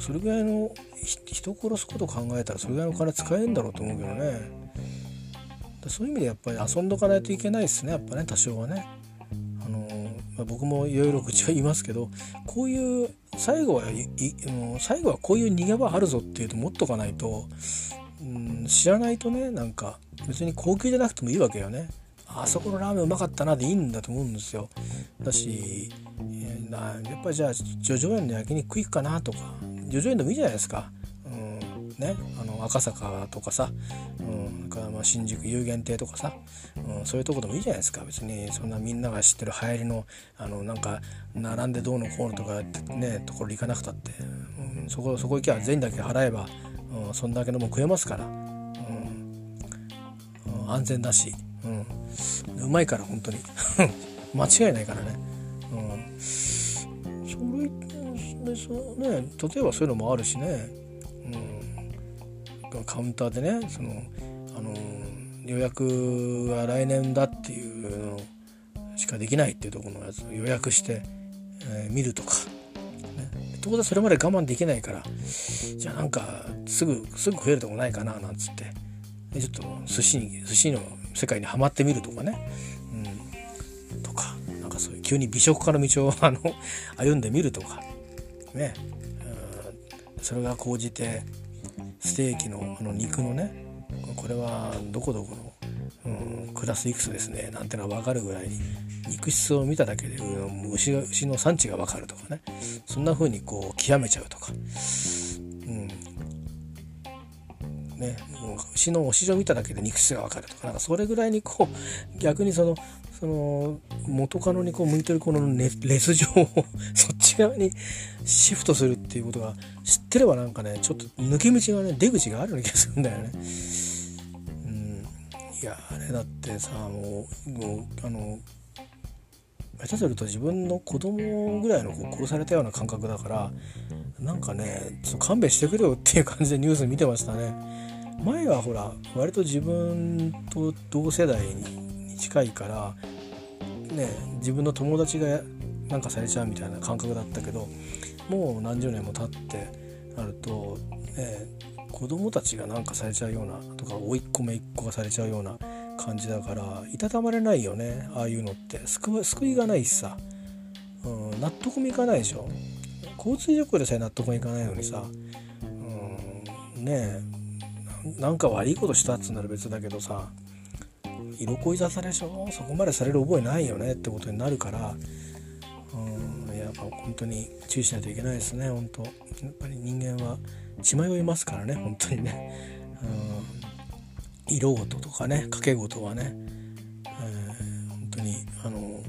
それぐらいの人殺すこと考えたらそれぐらいの金使えるんだろうと思うけどねそういう意味でやっぱり遊んどかないといけないですねやっぱね多少はね。あのまあ、僕もいろいろ口は言いますけどこういう最後はい最後はこういう逃げ場あるぞっていうと持っとかないと、うん、知らないとねなんか別に高級じゃなくてもいいわけよね。あそこのラーメンうまかったなでいいんだと思うんですよ。だし、なやっぱりじゃあ叙々苑の焼肉行くかなとか。叙々苑でもいいじゃないですか。うん。ね、あの赤坂とかさ、うん、かまあ新宿有限亭とかさ、うん、そういうとこでもいいじゃないですか。別にそんなみんなが知ってる流行りのあのなんか並んでどうのこうのとかねところ行かなくたって、うん、そこそこ行きゃ銭だけ払えば、うん、そんだけのも食えますから、うん、うん、安全だし、うん、うまいから本当に。間違いないからね。うん、それでそね例えばそういうのもあるしね、うん。カウンターでねそのあの予約は来年だっていうのしかできないっていうところのやつを予約して、えー、見るとか、ね、当然それまで我慢できないからじゃあなんかすぐすぐ食えるとこないかななんつって。ちょっと寿司に寿司の世界にはまってみるとかね、急に美食家の道をあの歩んでみるとか。ね、それが高じてステーキのあの肉のねこれはどこどこの、うん、クラスいくつですねなんてのが分かるぐらいに肉質を見ただけで牛牛の産地が分かるとかね。そんな風にこう極めちゃうとか、うん。ね、牛のお尻を見ただけで肉質が分かるとか。なんかそれぐらいにこう逆にそのその元カノにこう向いてるこのレス状をそっち側にシフトするっていうことが知ってればなんかねちょっと抜け道がね出口があるような気がするんだよね。うん、いやあれだってさもうもうあの下手すると自分の子供ぐらいの子殺されたような感覚だからなんかねちょっと勘弁してくれよっていう感じでニュース見てましたね。前はほら割と自分と同世代に近いからね自分の友達がなんかされちゃうみたいな感覚だったけどもう何十年も経ってなると、ね、子供たちがなんかされちゃうようなとか甥っ子姪っ子がされちゃうような感じだからいたたまれないよねああいうのって。救救いがないしさ、うん、納得もいかないでしょ。交通事故でさえ納得もいかないのにさ、うん、ねえなんか悪いことしたっつうなら別だけどさ。色恋沙汰でしょ？そこまでされる覚えないよねってことになるから。うんやっぱ本当に注意しないといけないですね本当。やっぱり人間は血迷いますからね本当にね。うん。色事とかね掛け事はね、えー、本当にあの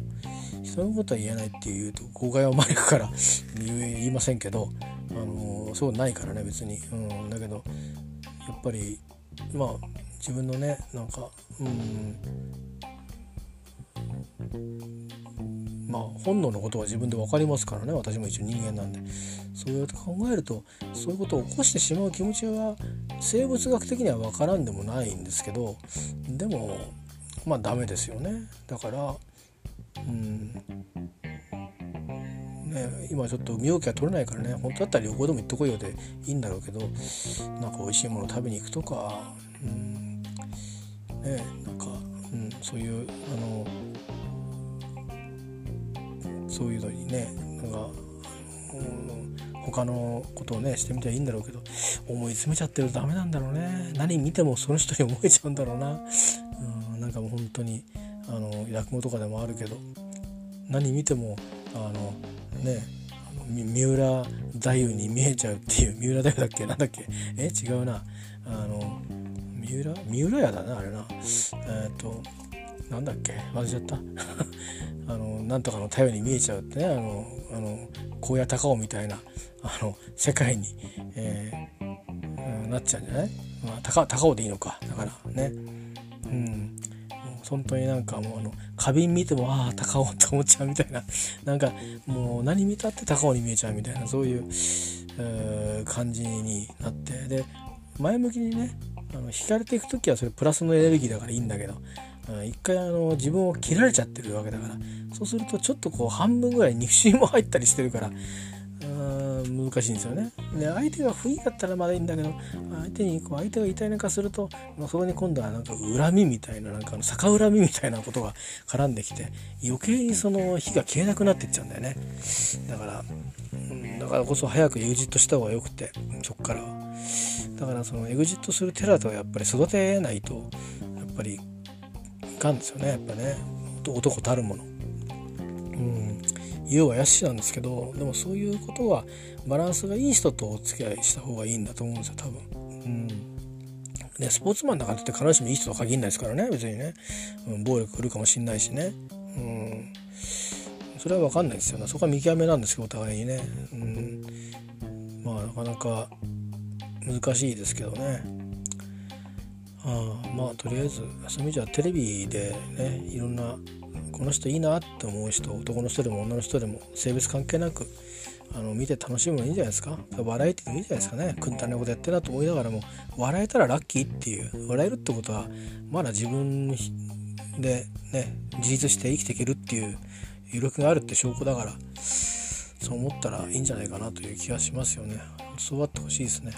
人のことは言えないっていうと誤解を招くから言いませんけどあのそうないからね別に、うん、だけどやっぱりまあ自分のねなんかうん。まあ本能のことは自分で分かりますからね私も一応人間なんで。そうやって考えるとそういうことを起こしてしまう気持ちは生物学的には分からんでもないんですけどでもまあダメですよね。だからうん。ね、今ちょっと身動きが取れないからね本当だったら旅行でも行ってこいよでいいんだろうけどなんか美味しいもの食べに行くとかうん。ねなんか、うん、そういうあのそういうのにねなんか、うん、他のことをねしてみたらいいんだろうけど思い詰めちゃってるとダメなんだろうね。何見てもその人に思えちゃうんだろうな、うん、なんかもう本当にあの落語とかでもあるけど何見てもあのね三浦太夫に見えちゃうっていう三浦太夫だっけ？なんだっけ？え？違うな。あの三浦？三浦屋だなあれな。えっ、ー、となんだっけ？忘れちゃった。あのなんとかの太陽に見えちゃうってね。あのあの高野高尾みたいなあの世界に、えー、なっちゃうんじゃない、まあ、高高尾でいいのか。だからね。うん。本当になんかもうあの花瓶見てもああ高尾って思っちゃうみたいな。なんかもう何見たって高尾に見えちゃうみたいなそういう、えー、感じになって。で前向きにねあの引かれていく時はそれプラスのエネルギーだからいいんだけど一回あの自分を切られちゃってるわけだからそうするとちょっとこう半分ぐらい肉親も入ったりしてるから難しいんですよね。で相手が不意だったらまだいいんだけど相手にこう相手が痛いなんかすると、まあ、そこに今度はなんか恨みみたいななんかあの逆恨みみたいなことが絡んできて余計にその火が消えなくなっていっちゃうんだよね。だから、うん、だからこそ早くエグジットした方がよくてそっからはだからそのエグジットするテラとはやっぱり育てないとやっぱりいかんですよね。やっぱね。男たるもの。うん。言うはやしなんですけどでもそういうことはバランスがいい人とお付き合いした方がいいんだと思うんですよ多分。うん。ね、スポーツマンだからって必ずしもいい人とは限らないですからね。別にね、うん、暴力来るかもしんないしね、うん、それは分かんないですよね。そこは見極めなんですけどお互いにね、うん、まあなかなか難しいですけどね。あまあとりあえずそういう意味じゃテレビでねいろんなこの人いいなって思う人男の人でも女の人でも性別関係なくあの見て楽しむのいいんじゃないですか？笑えてもいいじゃないですかね？くんたなことやってなと思いながらも笑えたらラッキーっていう笑えるってことはまだ自分でね自立して生きていけるっていう余力があるって証拠だからそう思ったらいいんじゃないかなという気がしますよね。そうあってほしいですね。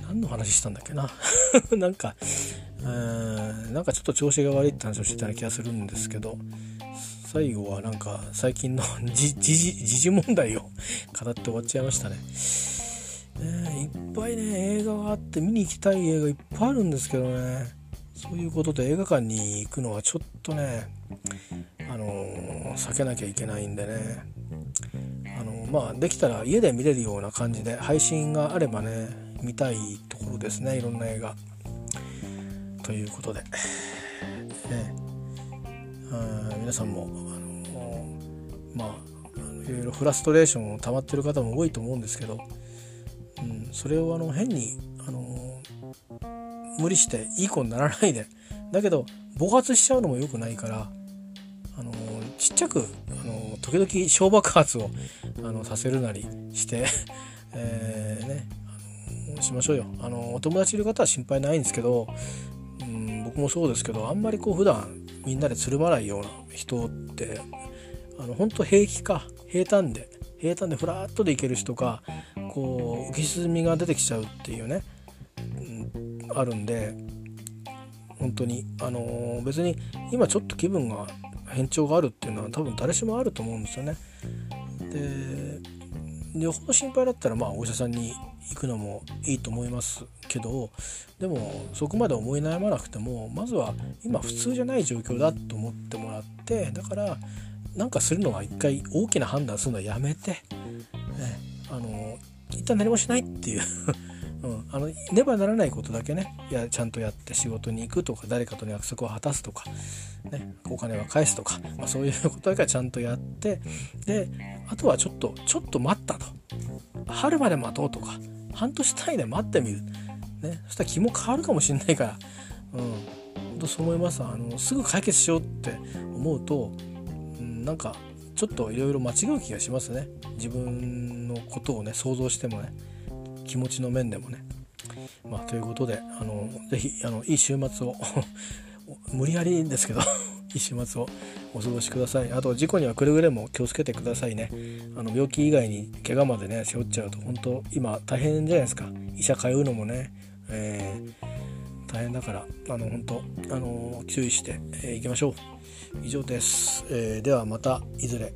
何の話したんだっけな？なんかうんなんかちょっと調子が悪いって話をしてたような気がするんですけど最後はなんか最近の 時事問題を語って終わっちゃいましたね。ねいっぱいね映画があって見に行きたい映画いっぱいあるんですけどね。そういうことで映画館に行くのはちょっとねあのー、避けなきゃいけないんでね。あのー、まあできたら家で見れるような感じで配信があればね見たいところですねいろんな映画。ということで、ね、あ皆さんもあのまあいろいろフラストレーションを溜まってる方も多いと思うんですけど、うん、それをあの変にあの無理していい子にならないで。だけど暴発しちゃうのも良くないからあのちっちゃくあの時々小爆発をあのさせるなりして、えー、ね。しましょうよあのお友達いる方は心配ないんですけどうん僕もそうですけどあんまりこう普段みんなでつるまないような人ってあの本当平気か平坦で平坦でフラットでいける人がこう浮き沈みが出てきちゃうっていうね、うん、あるんで本当にあの、別に今ちょっと気分が変調があるっていうのは多分誰しもあると思うんですよね。でよほど心配だったらまあお医者さんに行くのもいいと思いますけどでもそこまで思い悩まなくてもまずは今普通じゃない状況だと思ってもらってだからなんかするのは一回大きな判断するのはやめて、ね、あの一旦何もしないっていううん、あのねばならないことだけね。いやちゃんとやって仕事に行くとか誰かとの約束を果たすとか、ね、お金は返すとか、まあ、そういうことだけはちゃんとやってであとはちょっとちょっと待ったと。春まで待とうとか半年単位で待ってみる、ね、そしたら気も変わるかもしれないから、うん、本当そう思います。あのすぐ解決しようって思うと、うん、なんかちょっといろいろ間違う気がしますね。自分のことをね想像してもね。気持ちの面でもね。まあ、ということであのぜひあのいい週末を 無理やりですけど いい週末をお過ごしください。あと事故にはくれぐれも気をつけてくださいね。あの病気以外に怪我までね背負っちゃうと本当今大変じゃないですか。医者通うのもね、えー、大変だからあの本当あの注意してい、えー、きましょう。以上です、えー、ではまたいずれ。